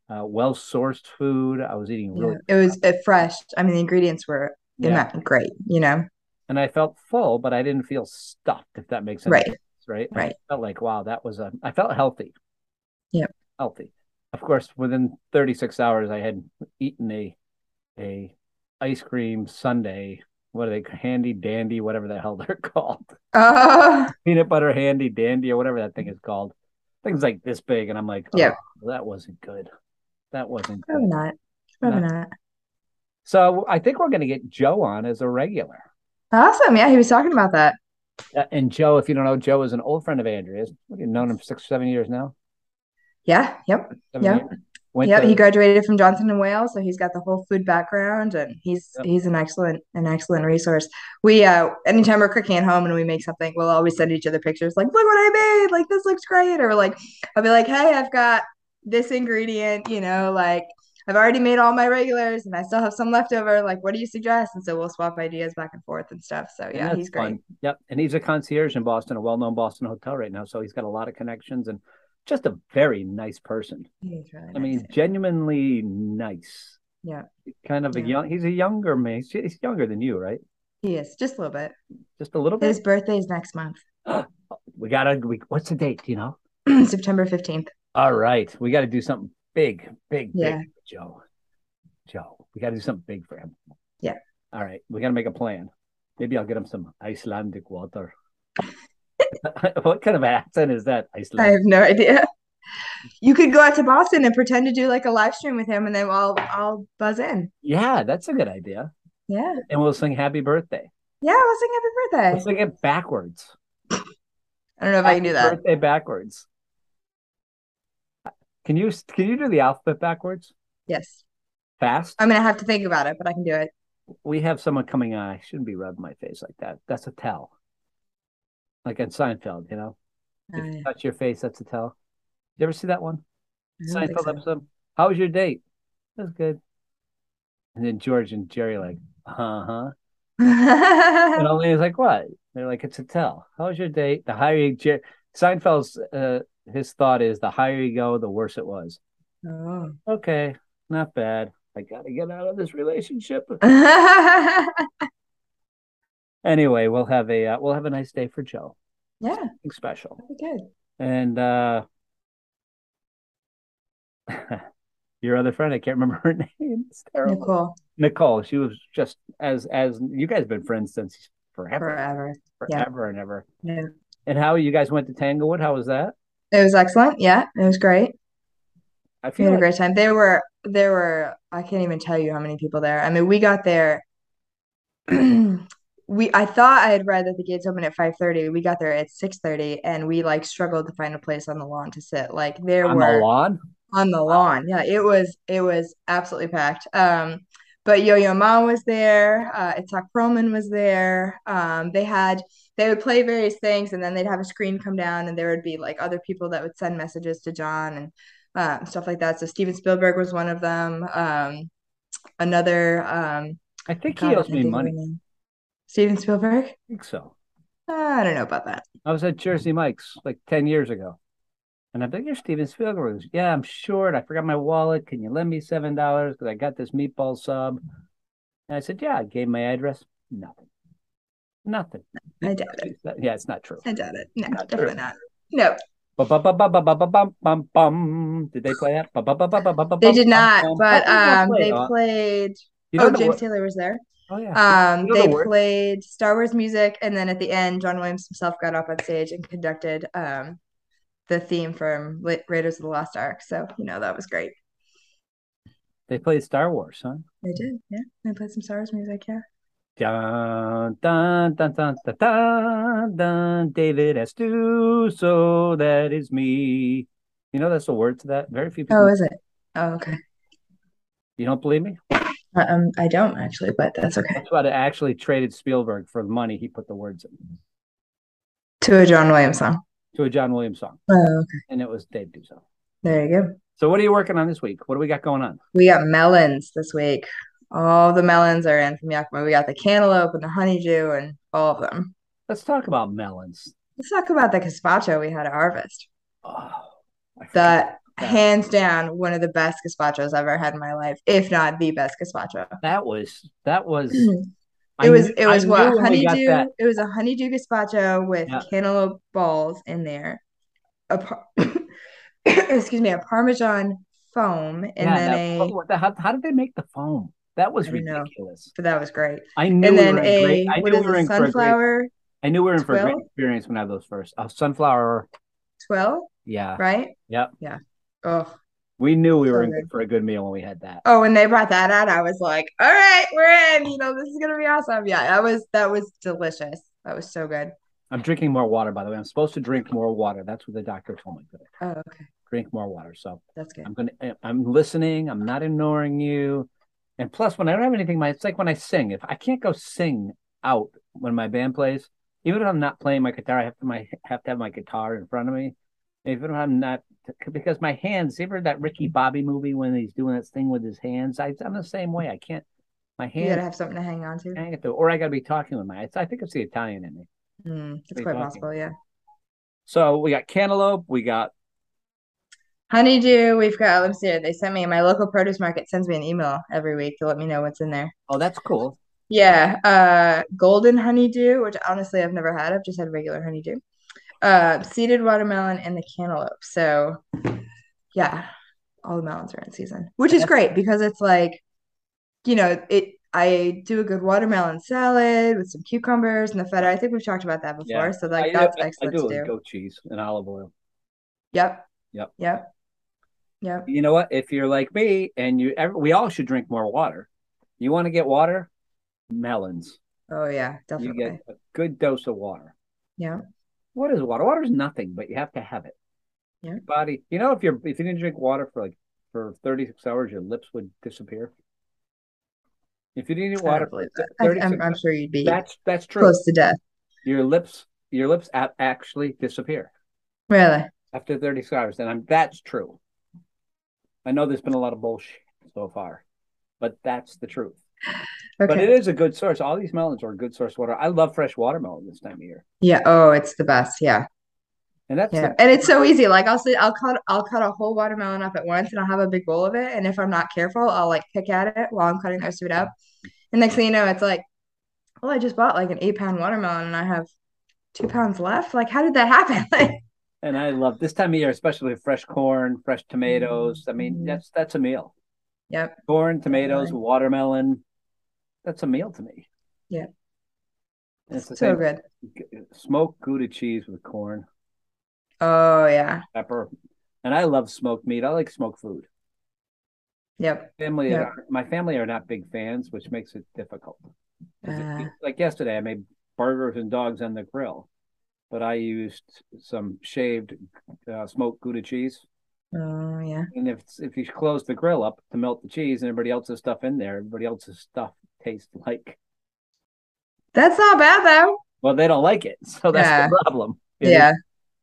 uh, well sourced food. I was eating really Yeah. It was uh, fresh. I mean, the ingredients were in yeah. that great, you know? And I felt full, but I didn't feel stuffed, if that makes any Right. sense. Right. I Right. felt like, wow, that was a I felt healthy. Yeah. Healthy. Of course, within 36 hours I had eaten a a ice cream sundae. What are they handy dandy, whatever the hell they're called. Oh, peanut butter handy dandy or whatever that thing is called. things like this big, and I'm like, oh, Yeah. that wasn't good. That wasn't Probably good. not. Probably No. not. So I think we're going to get Joe on as a regular. Awesome. Yeah, he was talking about that. Uh, and Joe, if you don't know, Joe is an old friend of Andrea's. We've known him for six or seven years now. Yeah. Yep. Seven Yeah. years. Went Yep. to- He graduated from Johnson and Wales, so he's got the whole food background, and he's Yep. he's an excellent an excellent resource. We uh, anytime we're cooking at home and we make something, we'll always send each other pictures like, look what I made, like this looks great, or like I'll be like, hey, I've got this ingredient, you know, like I've already made all my regulars and I still have some left over. Like, what do you suggest? And so we'll swap ideas back and forth and stuff. So yeah, he's great. fun. Yep. And he's a concierge in Boston, a well known Boston hotel right now. So he's got a lot of connections and just a very nice person. He's really I mean, nice. genuinely nice. Yeah, Kind of a young, he's a younger man. He's, he's younger than you, right? he is just a little bit. Just a little bit. His birthday's next month, We got to, we, what's the date? Do you know? September 15th. All right. We got to do something big, big, Yeah. big Joe. Joe, we got to do something big for him. Yeah. All right. We got to make a plan. Maybe I'll get him some Icelandic water. what kind of accent is that? Icelandic? I have no idea. You could go out to Boston and pretend to do like a live stream with him, and then I'll I'll buzz in. Yeah, that's a good idea. Yeah, And we'll sing happy birthday. yeah. We'll sing happy Birthday." We'll sing it backwards. I don't know if I can do Happy that. Birthday backwards. Can you can you do the alphabet backwards? Yes, Fast? I'm gonna have to think about it, but I can do it. we have someone coming on. I shouldn't be rubbing my face like that. That's a tell. Like in Seinfeld, you know? Oh, If you touch your face, that's a tell. You ever see that one? I don't think Seinfeld so. episode. How was your date? It was good. And then George and Jerry like, uh huh. And Elaine's like, what? They're like, it's a tell. How was your date? The higher you, Jer- Seinfeld's, uh, his thought is the higher you go, the worse it was. Oh. Okay, not bad. I gotta get out of this relationship. Anyway, we'll have a uh, we'll have a nice day for Joe. Yeah, Something special. that'd good. And uh your other friend, I can't remember her name. It's terrible. Nicole, Nicole. She was just as as you guys been friends since forever, forever. yeah. forever and ever. Yeah. And how you guys went to Tanglewood? How was that? It was excellent. Yeah, it was great. I We had a great time. There were there were I can't even tell you how many people there. I mean, we got there. We I thought I had read that the gates open at 5:30. We got there at 6:30 and we like struggled to find a place on the lawn to sit. Like there on the were lawn. on the lawn. Yeah, it was it was absolutely packed. Um, but Yo-Yo Ma was there. Uh, Itzhak Perlman was there. Um, they had they would play various things, and then they'd have a screen come down, and there would be like other people that would send messages to John and um, stuff like that. So Steven Spielberg was one of them. Um, another um, I think he owes me think of her money. Steven Spielberg? I think so. Uh, I don't know about that. I was at Jersey Mike's like 10 years ago. And I'm like, you're Steven Spielberg. Yeah, I'm short. I forgot my wallet. Can you lend me $7? Because I got this meatball sub. And I said, Yeah, I gave my address. Nothing. Nothing. I doubt it. Yeah, it's not true. I doubt it. No, Not definitely true. not. No, Did they play that? They did not. But um, they? Played. You know Oh, James Taylor was there. Oh, yeah. Um, You know the they played Star Wars music, and then at the end, John Williams himself got up on stage and conducted um the theme from Raiders of the Lost Ark. So, you know, that was great. They played Star Wars, huh? They did, yeah. They played some Star Wars music, yeah. Dun, dun, dun, dun, dun, dun, dun, David so that is me. You know that's the word to that? Very few people. Oh, is it? Oh, okay. You don't believe me? Um, I don't actually, but that's okay. That's why they actually traded Spielberg for the money he put the words in To a John Williams song. to a John Williams song, Oh, okay. and it was Dave Duzo. There you go. So what are you working on this week? What do we got going on? We got melons this week. All the melons are in from Yakima. We got the cantaloupe and the honeydew and all of them. Let's talk about melons. Let's talk about the gazpacho we had at Harvest. Oh, I. That hands down one of the best gazpachos I've ever had in my life, if not the best gazpacho. that was that was. It I was it was knew what when we got honeydew. It was a honeydew gazpacho with Yeah. cantaloupe balls in there. A par- excuse me, a Parmesan foam, and Yeah, then that- a how, how did they make the foam? That was know. ridiculous. but that was great. I knew And we then were in a great. I knew we were in for a great. sunflower I knew we were in for a great experience when I had those first. A sunflower tuile? Yeah. right? Yep. Yeah. Oh, We knew we So were in good. for a good meal when we had that. oh, when they brought that out, I was like, all right, we're in. You know, this is gonna be awesome. Yeah, that was that was delicious. That was so good. I'm drinking more water, by the way. I'm supposed to drink more water. That's what the doctor told me. Oh, okay. Drink more water. So That's good. I'm gonna. I'm listening. I'm not ignoring you. And plus, when I don't have anything, my it's like when I sing. If I can't go sing out when my band plays, even if I'm not playing my guitar, I have to my have to have my guitar in front of me. Even if I'm not, because my hands. You ever that Ricky Bobby movie when he's doing that thing with his hands? I, I'm the same way. I can't. My hands. You gotta have something to hang on to. hang it to, or I got to be talking with my. I think it's the Italian in me. Mm, it's quite talking. possible, yeah. So we got cantaloupe. We got Honeydew, we've got, let me see, they sent me, my local produce market sends me an email every week to let me know what's in there. oh, that's cool. Yeah, uh, golden honeydew, which honestly I've never had. I've just had regular honeydew. Uh, seeded watermelon and the cantaloupe. So, yeah, all the melons are in season, which is great because it's like, you know, it. I do a good watermelon salad with some cucumbers and the feta. I think we've talked about that before. Yeah. So like I, that's I, I excellent do to do. goat cheese and olive oil. Yep. Yep. Yep. Yep. You know what? If you're like me and you, ever, we all should drink more water. You want to get water? Melons. Oh yeah, You definitely. get a good dose of water. Yeah. What is water? Water is nothing, but you have to have it. Yeah. Your body. You know, if you're if you didn't drink water for like for 36 hours, your lips would disappear. If you didn't eat water don't for believe that. 36 I, I'm, I'm sure you'd be that's that's true. close to death. Your lips your lips actually disappear. Really? after 36 hours, and I'm that's true. I know there's been a lot of bullshit so far, but that's the truth. But it is a good source. All these melons are a good source of water. I love fresh watermelon this time of year, Yeah. Oh, it's the best. Yeah. and that's Yeah. And it's so easy. Like I'll say I'll cut I'll cut a whole watermelon up at once and I'll have a big bowl of it. And if I'm not careful, I'll like pick at it while I'm cutting the rest of it up. And next thing you know, it's like, well, I just bought like an eight pound watermelon and I have two pounds left. Like, how did that happen? Like, and I love this time of year, especially fresh corn, fresh tomatoes. I mean, Mhm. that's that's a meal. yep. Corn, tomatoes, Definitely. watermelon. That's a meal to me. Yeah. And it's So same good. smoked Gouda cheese with corn, Oh yeah. pepper, and I love smoked meat. I like smoked food. Yep. family Yeah. are, my family are not big fans, which makes it difficult. 'Cause it- Uh. like yesterday, I made burgers and dogs on the grill, but I used some shaved uh, smoked Gouda cheese. Oh yeah. And if if you close the grill up to melt the cheese and everybody else's stuff in there, everybody else's stuff tastes like That's not bad though. well, they don't like it, so that's Yeah. the problem. you know? Yeah.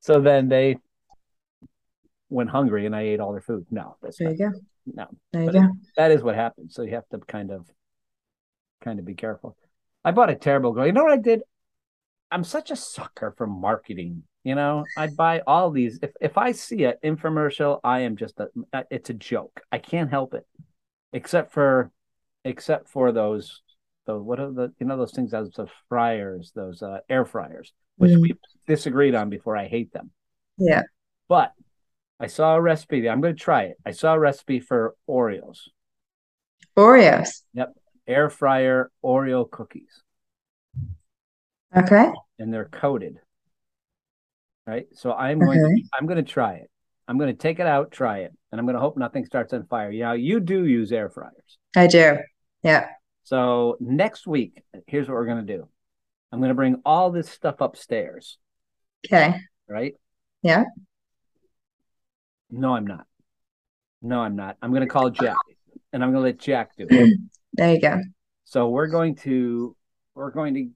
So then they went hungry, and I ate all their food. No, that's There not, you go. no. There you But go. that is what happens. So you have to kind of kind of be careful. I bought a terrible grill. You know what I did? I'm such a sucker for marketing. You know, I buy all these. If if I see an infomercial, I am just a. It's a joke. I can't help it, except for, except for those. Those what are the you know those things as the fryers, those uh, air fryers, which Mhm. we disagreed on before. I hate them. Yeah. But I saw a recipe. I'm going to try it. I saw a recipe for Oreos Oreos. Yep. Air fryer Oreo cookies, Okay. and they're coated. Right. So I'm going. Okay. To, I'm going to try it. I'm going to take it out, try it, and I'm going to hope nothing starts on fire. Yeah, you do use air fryers. I do. Yeah. So next week, here's what we're going to do. I'm going to bring all this stuff upstairs. Okay. Right. Yeah. No, I'm not. No, I'm not. I'm going to call Jack, and I'm going to let Jack do it. There you go. So we're going to we're going to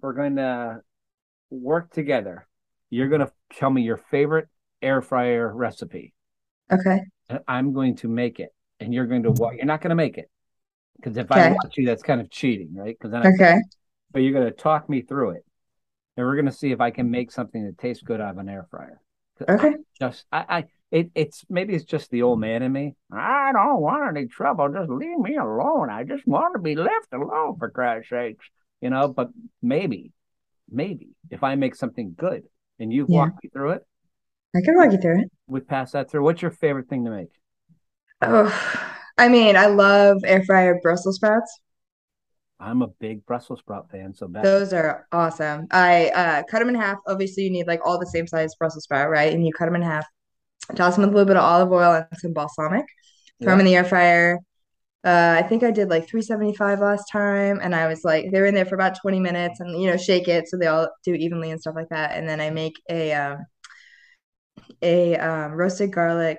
we're going to work together. You're going to tell me your favorite air fryer recipe. Okay. And I'm going to make it, and you're going to wa- you're not going to make it because if Okay. I watch you, that's kind of cheating, right? Because then, I, Okay. but you're going to talk me through it, and we're going to see if I can make something that tastes good out of an air fryer. Okay. Just I, I it, it's maybe it's just the old man in me. I don't want any trouble. Just leave me alone. I just want to be left alone for Christ's sakes. You know, but maybe, maybe if I make something good and you've Yeah. walked me through it, I can walk you through it. we pass that through. What's your favorite thing to make? Oh, I mean, I love air fryer Brussels sprouts. I'm a big Brussels sprout fan, so that Those are awesome. I uh, cut them in half. Obviously, you need like all the same size Brussels sprout, right? And you cut them in half, toss them with a little bit of olive oil and some balsamic. Throw them in the air fryer. Uh, I think I did like 375 last time, and I was like, they're in there for about 20 minutes, and you know, shake it so they all do evenly and stuff like that. And then I make a um, a um, roasted garlic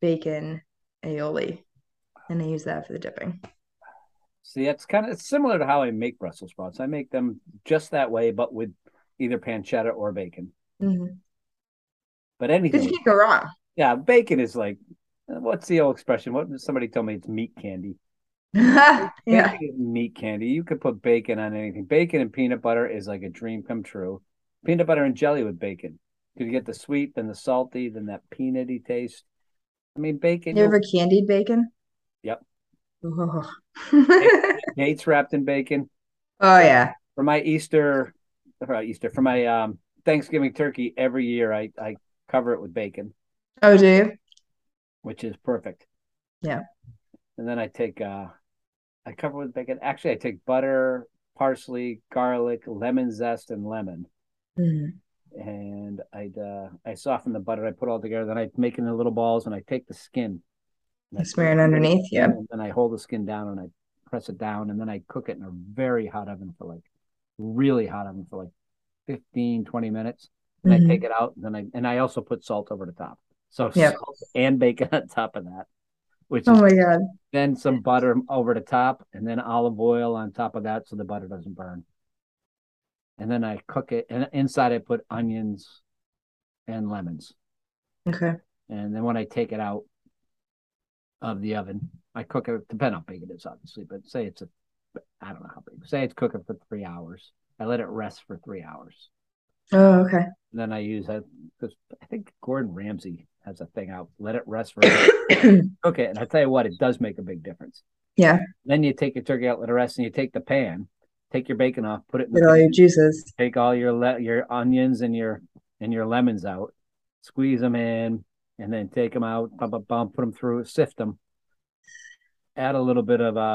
bacon aioli, and I use that for the dipping. See, it's kind of it's similar to how I make Brussels sprouts. I make them just that way, but with either pancetta or bacon. Mm-hmm. But anything, you can't go wrong. yeah, bacon is like, what's the old expression? What somebody told me it's meat candy. yeah. Meat candy. You could put bacon on anything. Bacon and peanut butter is like a dream come true. Peanut butter and jelly with bacon. You get the sweet, then the salty, then that peanutty taste. I mean, bacon. You ever candied bacon? Yep. Oh. Dates wrapped in bacon. oh yeah. For my Easter, for Easter, for my um, Thanksgiving turkey every year, I, I cover it with bacon, Oh, do you? which is perfect. Yeah. And then I take uh, I cover with bacon. Actually, I take butter, parsley, garlic, lemon zest, and lemon. Mhm. and I'd uh, I soften the butter. I put all together. Then I make it into little balls, and I take the skin. I smear it underneath, yeah. And then I hold the skin down, and I press it down, and then I cook it in a very hot oven for like really hot oven for like 15, 20 minutes. And Mhm. I take it out, and then I and I also put salt over the top. So Yep. salt and bacon on top of that, which Oh my God. then some butter over the top, and then olive oil on top of that, so the butter doesn't burn. And then I cook it, and inside I put onions and lemons. Okay. And then when I take it out of the oven, I cook it, depending on how big it is, obviously, but say it's a, I don't know how big, say it's cooking for three hours. I let it rest for three hours. Oh, okay. And then I use that because I think Gordon Ramsay has a thing out, let it rest for, cook it. And I tell you what, it does make a big difference. yeah. Then you take your turkey out, let it rest, and you take the pan, take your bacon off, put it in Get all pan, your juices. take all your le- your onions and your and your lemons out, squeeze them in, and then take them out, bum, bum, bum, put them through, sift them, add a little bit of uh,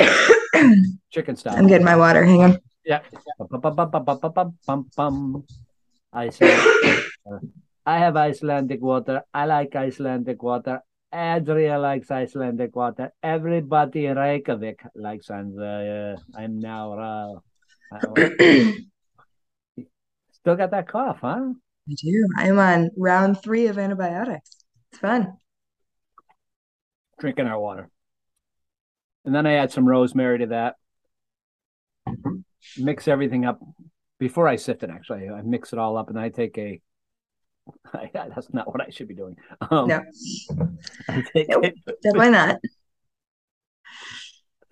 chicken stock. I'm getting my water. Hang on. Yeah. Bum, bum, bum, bum, bum, I have Icelandic water. I like Icelandic water. Adria likes Icelandic water. Everybody in Reykjavik likes and uh, I'm now uh, still got that cough, huh? I do. I'm on round three of antibiotics. It's fun. Drinking our water. And then I add some rosemary to that. Mix everything up before I sift it. Actually, I mix it all up, and I take a. that's not what I should be doing. Um, No, I Nope. definitely not.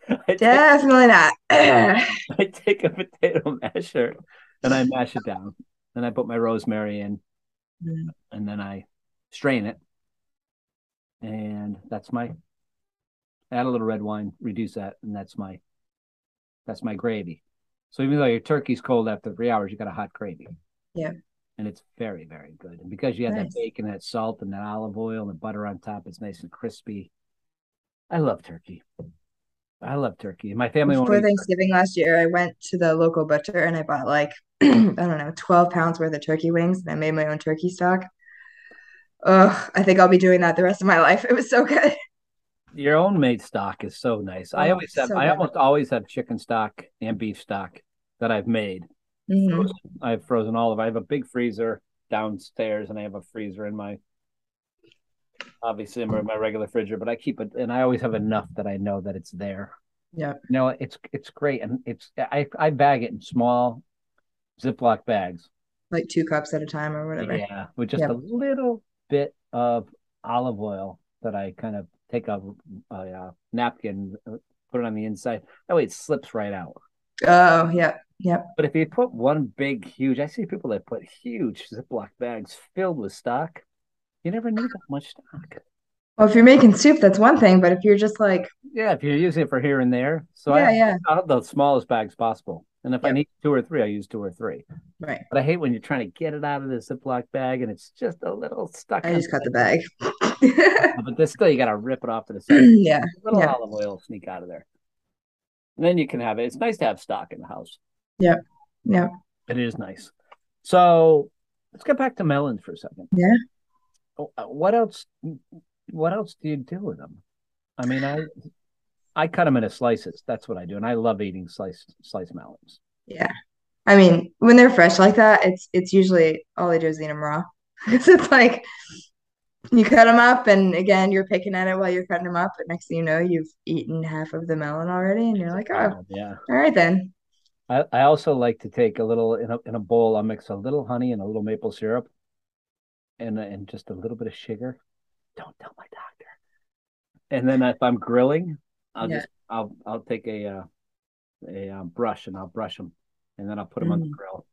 I, take, Definitely not. I take a potato masher and I mash it down. Then I put my rosemary in, Mm. and then I strain it, and that's my. Add a little red wine, reduce that, and that's my. That's my gravy. So even though your turkey's cold after three hours, you got a hot gravy. Yeah. And it's very, very good. And because you have Nice. that bacon, that salt, and that olive oil and butter on top, it's nice and crispy. I love turkey. I love turkey. My family Before Thanksgiving last year, I went to the local butcher and I bought like, I don't know, 12 pounds worth of turkey wings and I made my own turkey stock. Oh, I think I'll be doing that the rest of my life. It was so good. your own made stock is so nice. I Oh, always have so I almost always have chicken stock and beef stock that I've made. Mhm. Frozen. I've frozen all of. I have a big freezer downstairs and I have a freezer in my obviously in my, my regular freezer, but I keep it and I always have enough that I know that it's there. Yeah. No, it's it's great and it's I I bag it in small Ziploc bags. Like two cups at a time or whatever. Yeah, with just a little bit of olive oil that I kind of take a, a, uh napkin, uh, put it on the inside. That way it slips right out. Oh, yeah. Yep. But if you put one big, huge, I see people that put huge Ziploc bags filled with stock. You never need that much stock. Well, if you're making soup, that's one thing, but if you're just like, Yeah, if you're using it for here and there. So yeah, I, yeah, I have the smallest bags possible. And if I need two or three, I use two or three. right. But I hate when you're trying to get it out of the Ziploc bag and it's just a little stuck. I just cut the bag. But this still, you got to rip it off to the side. Yeah. A little Yeah. olive oil sneak out of there. And then you can have it. It's nice to have stock in the house. Yep. Yep. It is nice. So let's get back to melons for a second. Yeah. Oh, uh, What else? What else do you do with them? I mean, I I cut them into slices. That's what I do, and I love eating sliced sliced melons. Yeah. I mean, when they're fresh like that, it's it's usually all I do is eat them raw. Because it's like you cut them up, and again, you're picking at it while you're cutting them up, but next thing you know, you've eaten half of the melon already, and you're like, oh, Yeah. all right then. I, I also like to take a little in a in a bowl. I'll mix a little honey and a little maple syrup, and and just a little bit of sugar. Don't tell my doctor. And then if I'm grilling, I'll Yeah. just I'll I'll take a uh, a uh, brush and I'll brush them, and then I'll put them on the Mm. grill,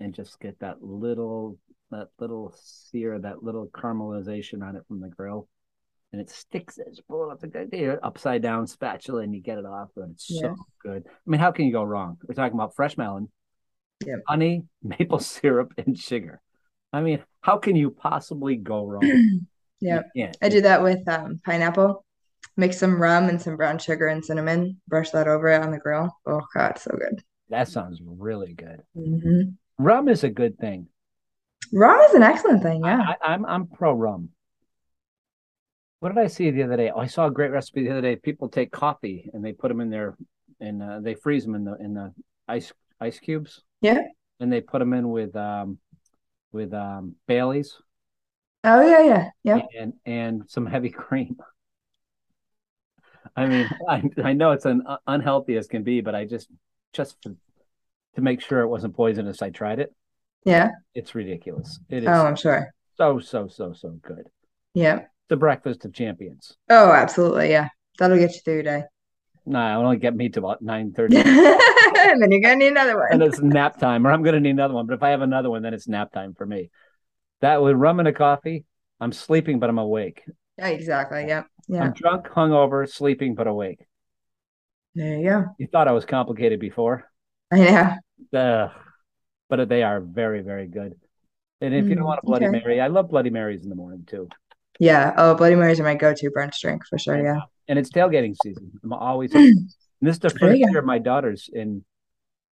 and just get that little that little sear, that little caramelization on it from the grill, and it sticks as pull up the upside down spatula, and you get it off, and it's Yeah. so good. I mean, how can you go wrong? We're talking about fresh melon, Yep. honey, maple syrup, and sugar. I mean, how can you possibly go wrong? Yeah, I do that with um, pineapple. Mix some rum and some brown sugar and cinnamon. Brush that over it on the grill. Oh God, so good. that sounds really good. hmm Rum is a good thing. Rum is an excellent thing. Yeah. I, I'm I'm pro rum. What did I see the other day? Oh, I saw a great recipe the other day. People take coffee and they put them in their and uh, they freeze them in the in the ice ice cubes. Yeah. And they put them in with um with um Bailey's Oh yeah, yeah, yeah. and and some heavy cream. I mean, I I know it's an uh, unhealthy as can be, but I just just to, to make sure it wasn't poisonous, I tried it. Yeah. It's ridiculous. It is Oh, I'm sure. so so so so good. Yeah. The breakfast of champions. Oh, absolutely. Yeah. That'll get you through your day. Nah, it'll only get me to about nine thirty, And then you're gonna need another one. and it's nap time, or I'm gonna need another one. But if I have another one, then it's nap time for me. That with rum and a coffee, I'm sleeping, but I'm awake. Yeah, exactly. Yeah. Yeah. I'm drunk, hungover, sleeping, but awake. There you go. You thought I was complicated before, I know. Ugh. but they are very, very good. And if you don't Mm, want a Bloody okay. Mary, I love Bloody Marys in the morning too. Yeah. Oh, Bloody Marys are my go-to brunch drink for sure. Yeah. And it's tailgating season. I'm always. this is the first year my daughter's in,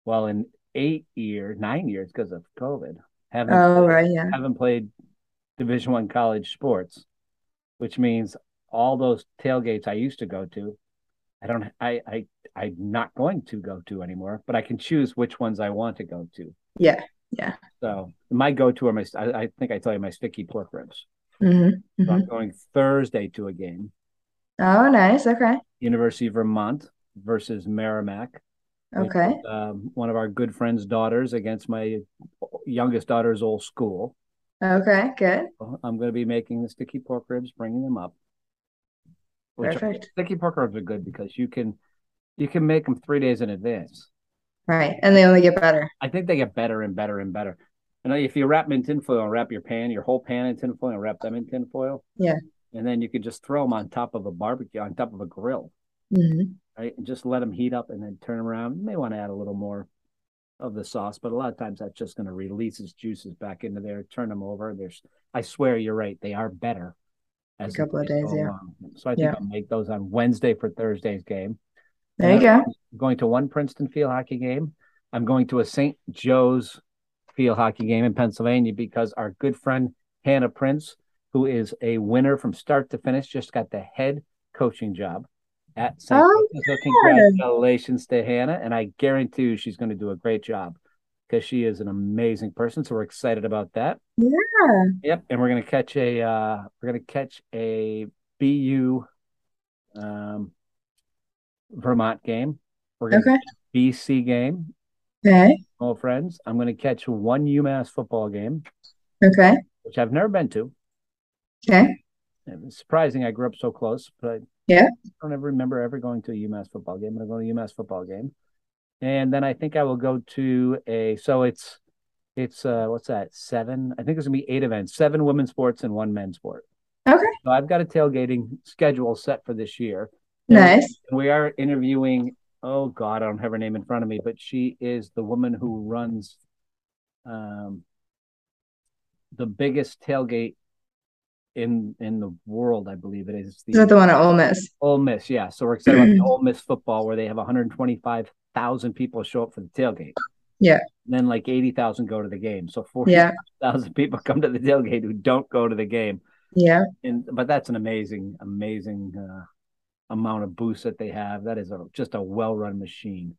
well, in eight years, nine years because of COVID. Haven't Oh, right. Yeah. haven't played Division One college sports, which means all those tailgates I used to go to, I don't. I I I'm not going to go to anymore. But I can choose which ones I want to go to. Yeah. Yeah. So my go-to are my. I, I think I tell you my sticky pork ribs. Hmm So hmm I'm going Thursday to a game, Oh, nice. Okay. University of Vermont versus Merrimack. Okay. um, one of our good friends' daughters against my youngest daughter's old school. Okay. Good. I'm going to be making the sticky pork ribs, bringing them up. Which are- Perfect. sticky pork ribs are good because you can you can make them three days in advance. Right. And they only get better. I think they get better and better and better. And if you wrap them in tinfoil and wrap your pan, your whole pan in tinfoil and wrap them in tinfoil. Yeah. And then you could just throw them on top of a barbecue, on top of a grill, hmm right? And just let them heat up and then turn them around. You may want to add a little more of the sauce, but a lot of times that's just going to release its juices back into there, turn them over. There's, I swear you're right. They are better as A couple of days yeah. So I think Yeah. I'll make those on Wednesday for Thursday's game. There you And go. I'm going to one Princeton field hockey game. I'm going to a St. Joe's field hockey game in Pennsylvania because our good friend Hannah Prince, who is a winner from start to finish, just got the head coaching job at St. Oh, So congratulations to Hannah, and I guarantee you she's going to do a great job because she is an amazing person. So we're excited about that. Yeah. Yep, and we're gonna catch a uh, we're gonna catch a BU um, Vermont game. We're gonna Okay. catch a BC game. Okay. Oh, friends, I'm gonna catch one UMass football game, Okay. which I've never been to. Okay. It was surprising. I grew up so close, but Yeah. I don't ever remember ever going to a UMass football game. I'm going to a UMass football game, and then I think I will go to a. So it's it's uh what's that seven? I think it's gonna be eight events, seven women's sports and one men's sport. Okay. So I've got a tailgating schedule set for this year. And Nice. We are interviewing. Oh God, I don't have her name in front of me, but she is the woman who runs um, the biggest tailgate in in the world, I believe it is. Is that the one at Ole Miss? Ole Miss, yeah. So we're excited about the Ole Miss football where they have 125,000 people show up for the tailgate. Yeah. And then like 80,000 go to the game. So 40,000 Yeah. people come to the tailgate who don't go to the game. Yeah. And but that's an amazing, amazing uh, amount of boosts that they have. That is a, just a well-run machine.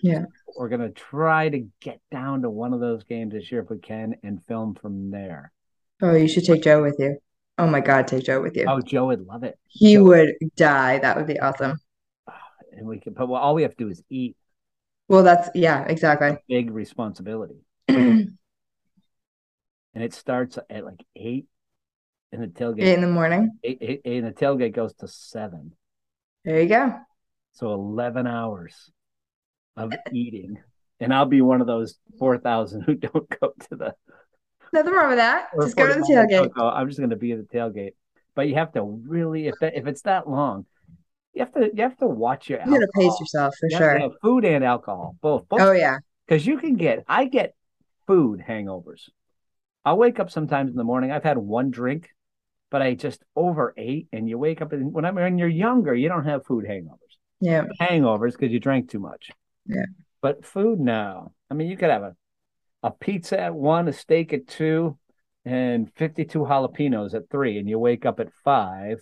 Yeah. We're gonna try to get down to one of those games this year if we can and film from there. Oh, you should take Joe with you. Oh my God, take Joe with you. Oh, Joe would love it. He Joe- would die. That would be awesome. And we can, but well, all we have to do is eat. Well, that's yeah, exactly. Big responsibility. And it starts at like eight, in the tailgate Eight in the morning. eight, eight, eight, in the tailgate goes to seven, There you go. so eleven hours of eating, and I'll be one of those four thousand who don't go to the. Nothing wrong with that. Just go to the tailgate. go. I'm just going to be at the tailgate, but you have to really if that if it's that long, you have to you have to watch your. You gotta pace yourself for You to sure. food and alcohol, both. both Oh yeah. because you can get i get food hangovers i'll wake up sometimes in the morning i've had one drink but i just overate and you wake up and when i'm when you're younger you don't have food hangovers Yeah. hangovers because you drank too much Yeah. but food now i mean you could have a, a pizza at one a steak at two and 52 jalapenos at three and you wake up at five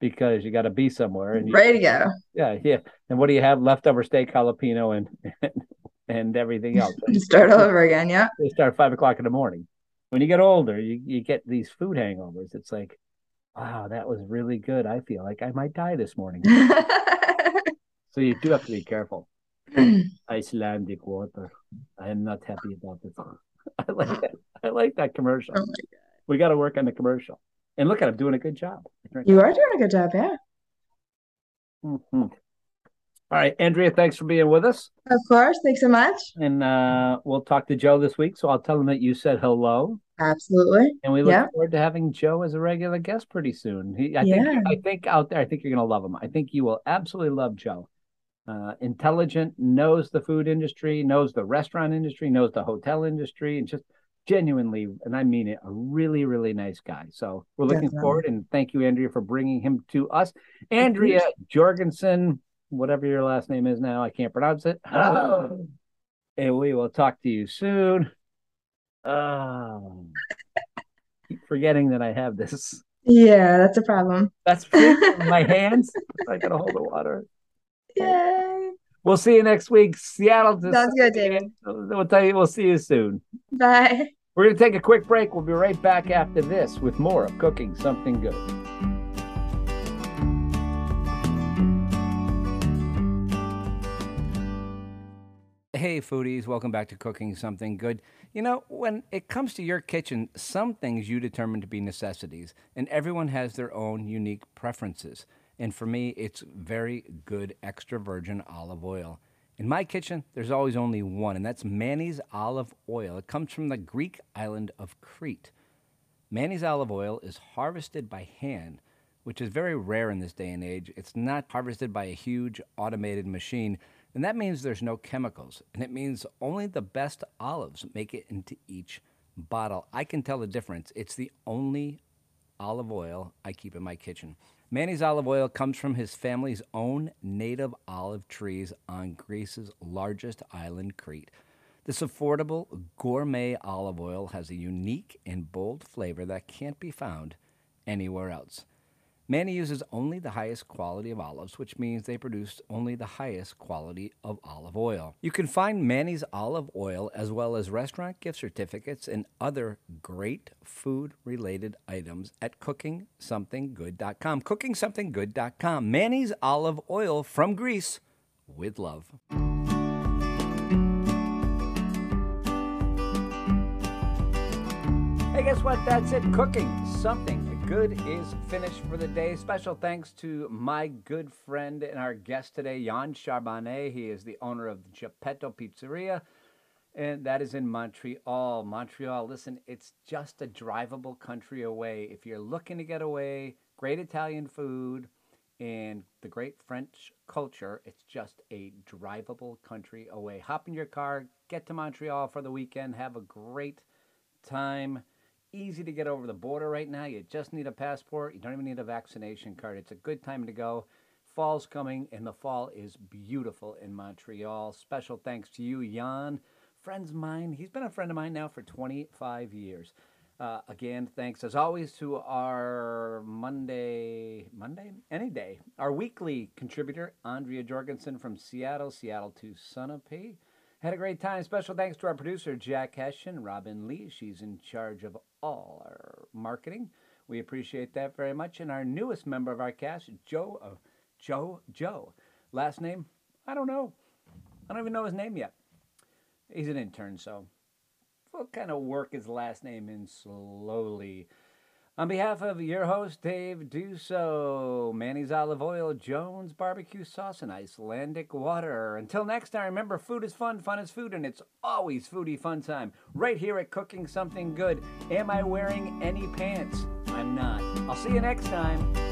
because you got to be somewhere and you, Ready to go. yeah yeah and what do you have leftover steak jalapeno and and, and everything else start all over again. Yeah. they start at five o'clock in the morning. When you get older, you, you get these food hangovers. It's like, wow, that was really good. I feel like I might die this morning. So you do have to be careful. Icelandic water. I am not happy about this. I like that. I like that commercial. Oh my We got to work on the commercial. And look at him doing a good job. You are doing a good job, yeah. Mhm. All right, Andrea, thanks for being with us. Of course. Thanks so much. And uh, we'll talk to Joe this week. So I'll tell him that you said hello. Absolutely. And we look Yeah. forward to having Joe as a regular guest pretty soon. He, I think, Yeah. I think out there, I think you're going to love him. I think you will absolutely love Joe. Uh, intelligent, knows the food industry, knows the restaurant industry, knows the hotel industry, and just genuinely, and I mean it, a really, really nice guy. So we're looking Definitely. forward, and thank you, Andrea, for bringing him to us. Andrea Jorgensen, whatever your last name is now, I can't pronounce it. and we will talk to you soon. Oh, keep forgetting that I have this. Yeah, that's a problem. That's my hands. I gotta hold the water. Yay. We'll see you next week, Seattle. to Sounds good, David. We'll tell you. We'll see you soon. Bye. We're gonna take a quick break. We'll be right back after this with more of cooking something good. Hey, foodies, welcome back to Cooking Something Good. You know, when it comes to your kitchen, some things you determine to be necessities, and everyone has their own unique preferences. And for me, it's very good extra virgin olive oil. In my kitchen, there's always only one, and that's Manny's olive oil. It comes from the Greek island of Crete. Manny's olive oil is harvested by hand, which is very rare in this day and age. It's not harvested by a huge automated machine, and that means there's no chemicals, and it means only the best olives make it into each bottle. I can tell the difference. It's the only olive oil I keep in my kitchen. Manny's olive oil comes from his family's own native olive trees on Greece's largest island, Crete. This affordable gourmet olive oil has a unique and bold flavor that can't be found anywhere else. Manny uses only the highest quality of olives, which means they produce only the highest quality of olive oil. You can find Manny's olive oil as well as restaurant gift certificates and other great food related items at cookingsomethinggood.com. Cookingsomethinggood.com. Manny's olive oil from Greece with love. Hey, guess what? That's it. Cooking something good is finished for the day. Special thanks to my good friend and our guest today, Jan Charbonnet. He is the owner of Geppetto Pizzeria, and that is in Montreal. Montreal, listen, it's just a drivable country away. If you're looking to get away, great Italian food and the great French culture, it's just a drivable country away. Hop in your car, get to Montreal for the weekend, have a great time easy to get over the border right now. You just need a passport. You don't even need a vaccination card. It's a good time to go. Fall's coming, and the fall is beautiful in Montreal. Special thanks to you, Jan. Friends of mine. He's been a friend of mine now for 25 years. Uh, again, thanks as always to our Monday, Monday, any day, our weekly contributor, Andrea Jorgensen from Seattle, Seattle to Sunapee. Had a great time. Special thanks to our producer, Jack Hessian, Robin Lee. She's in charge of all our marketing. We appreciate that very much. And our newest member of our cast, Joe, uh, Joe, Joe. Last name? I don't know. I don't even know his name yet. He's an intern, so we'll kind of work his last name in slowly. On behalf of your host, Dave Duso, Manny's Olive Oil, Jones Barbecue Sauce, and Icelandic Water. Until next time, remember food is fun, fun is food, and it's always foodie fun time. Right here at Cooking Something Good. Am I wearing any pants? I'm not. I'll see you next time.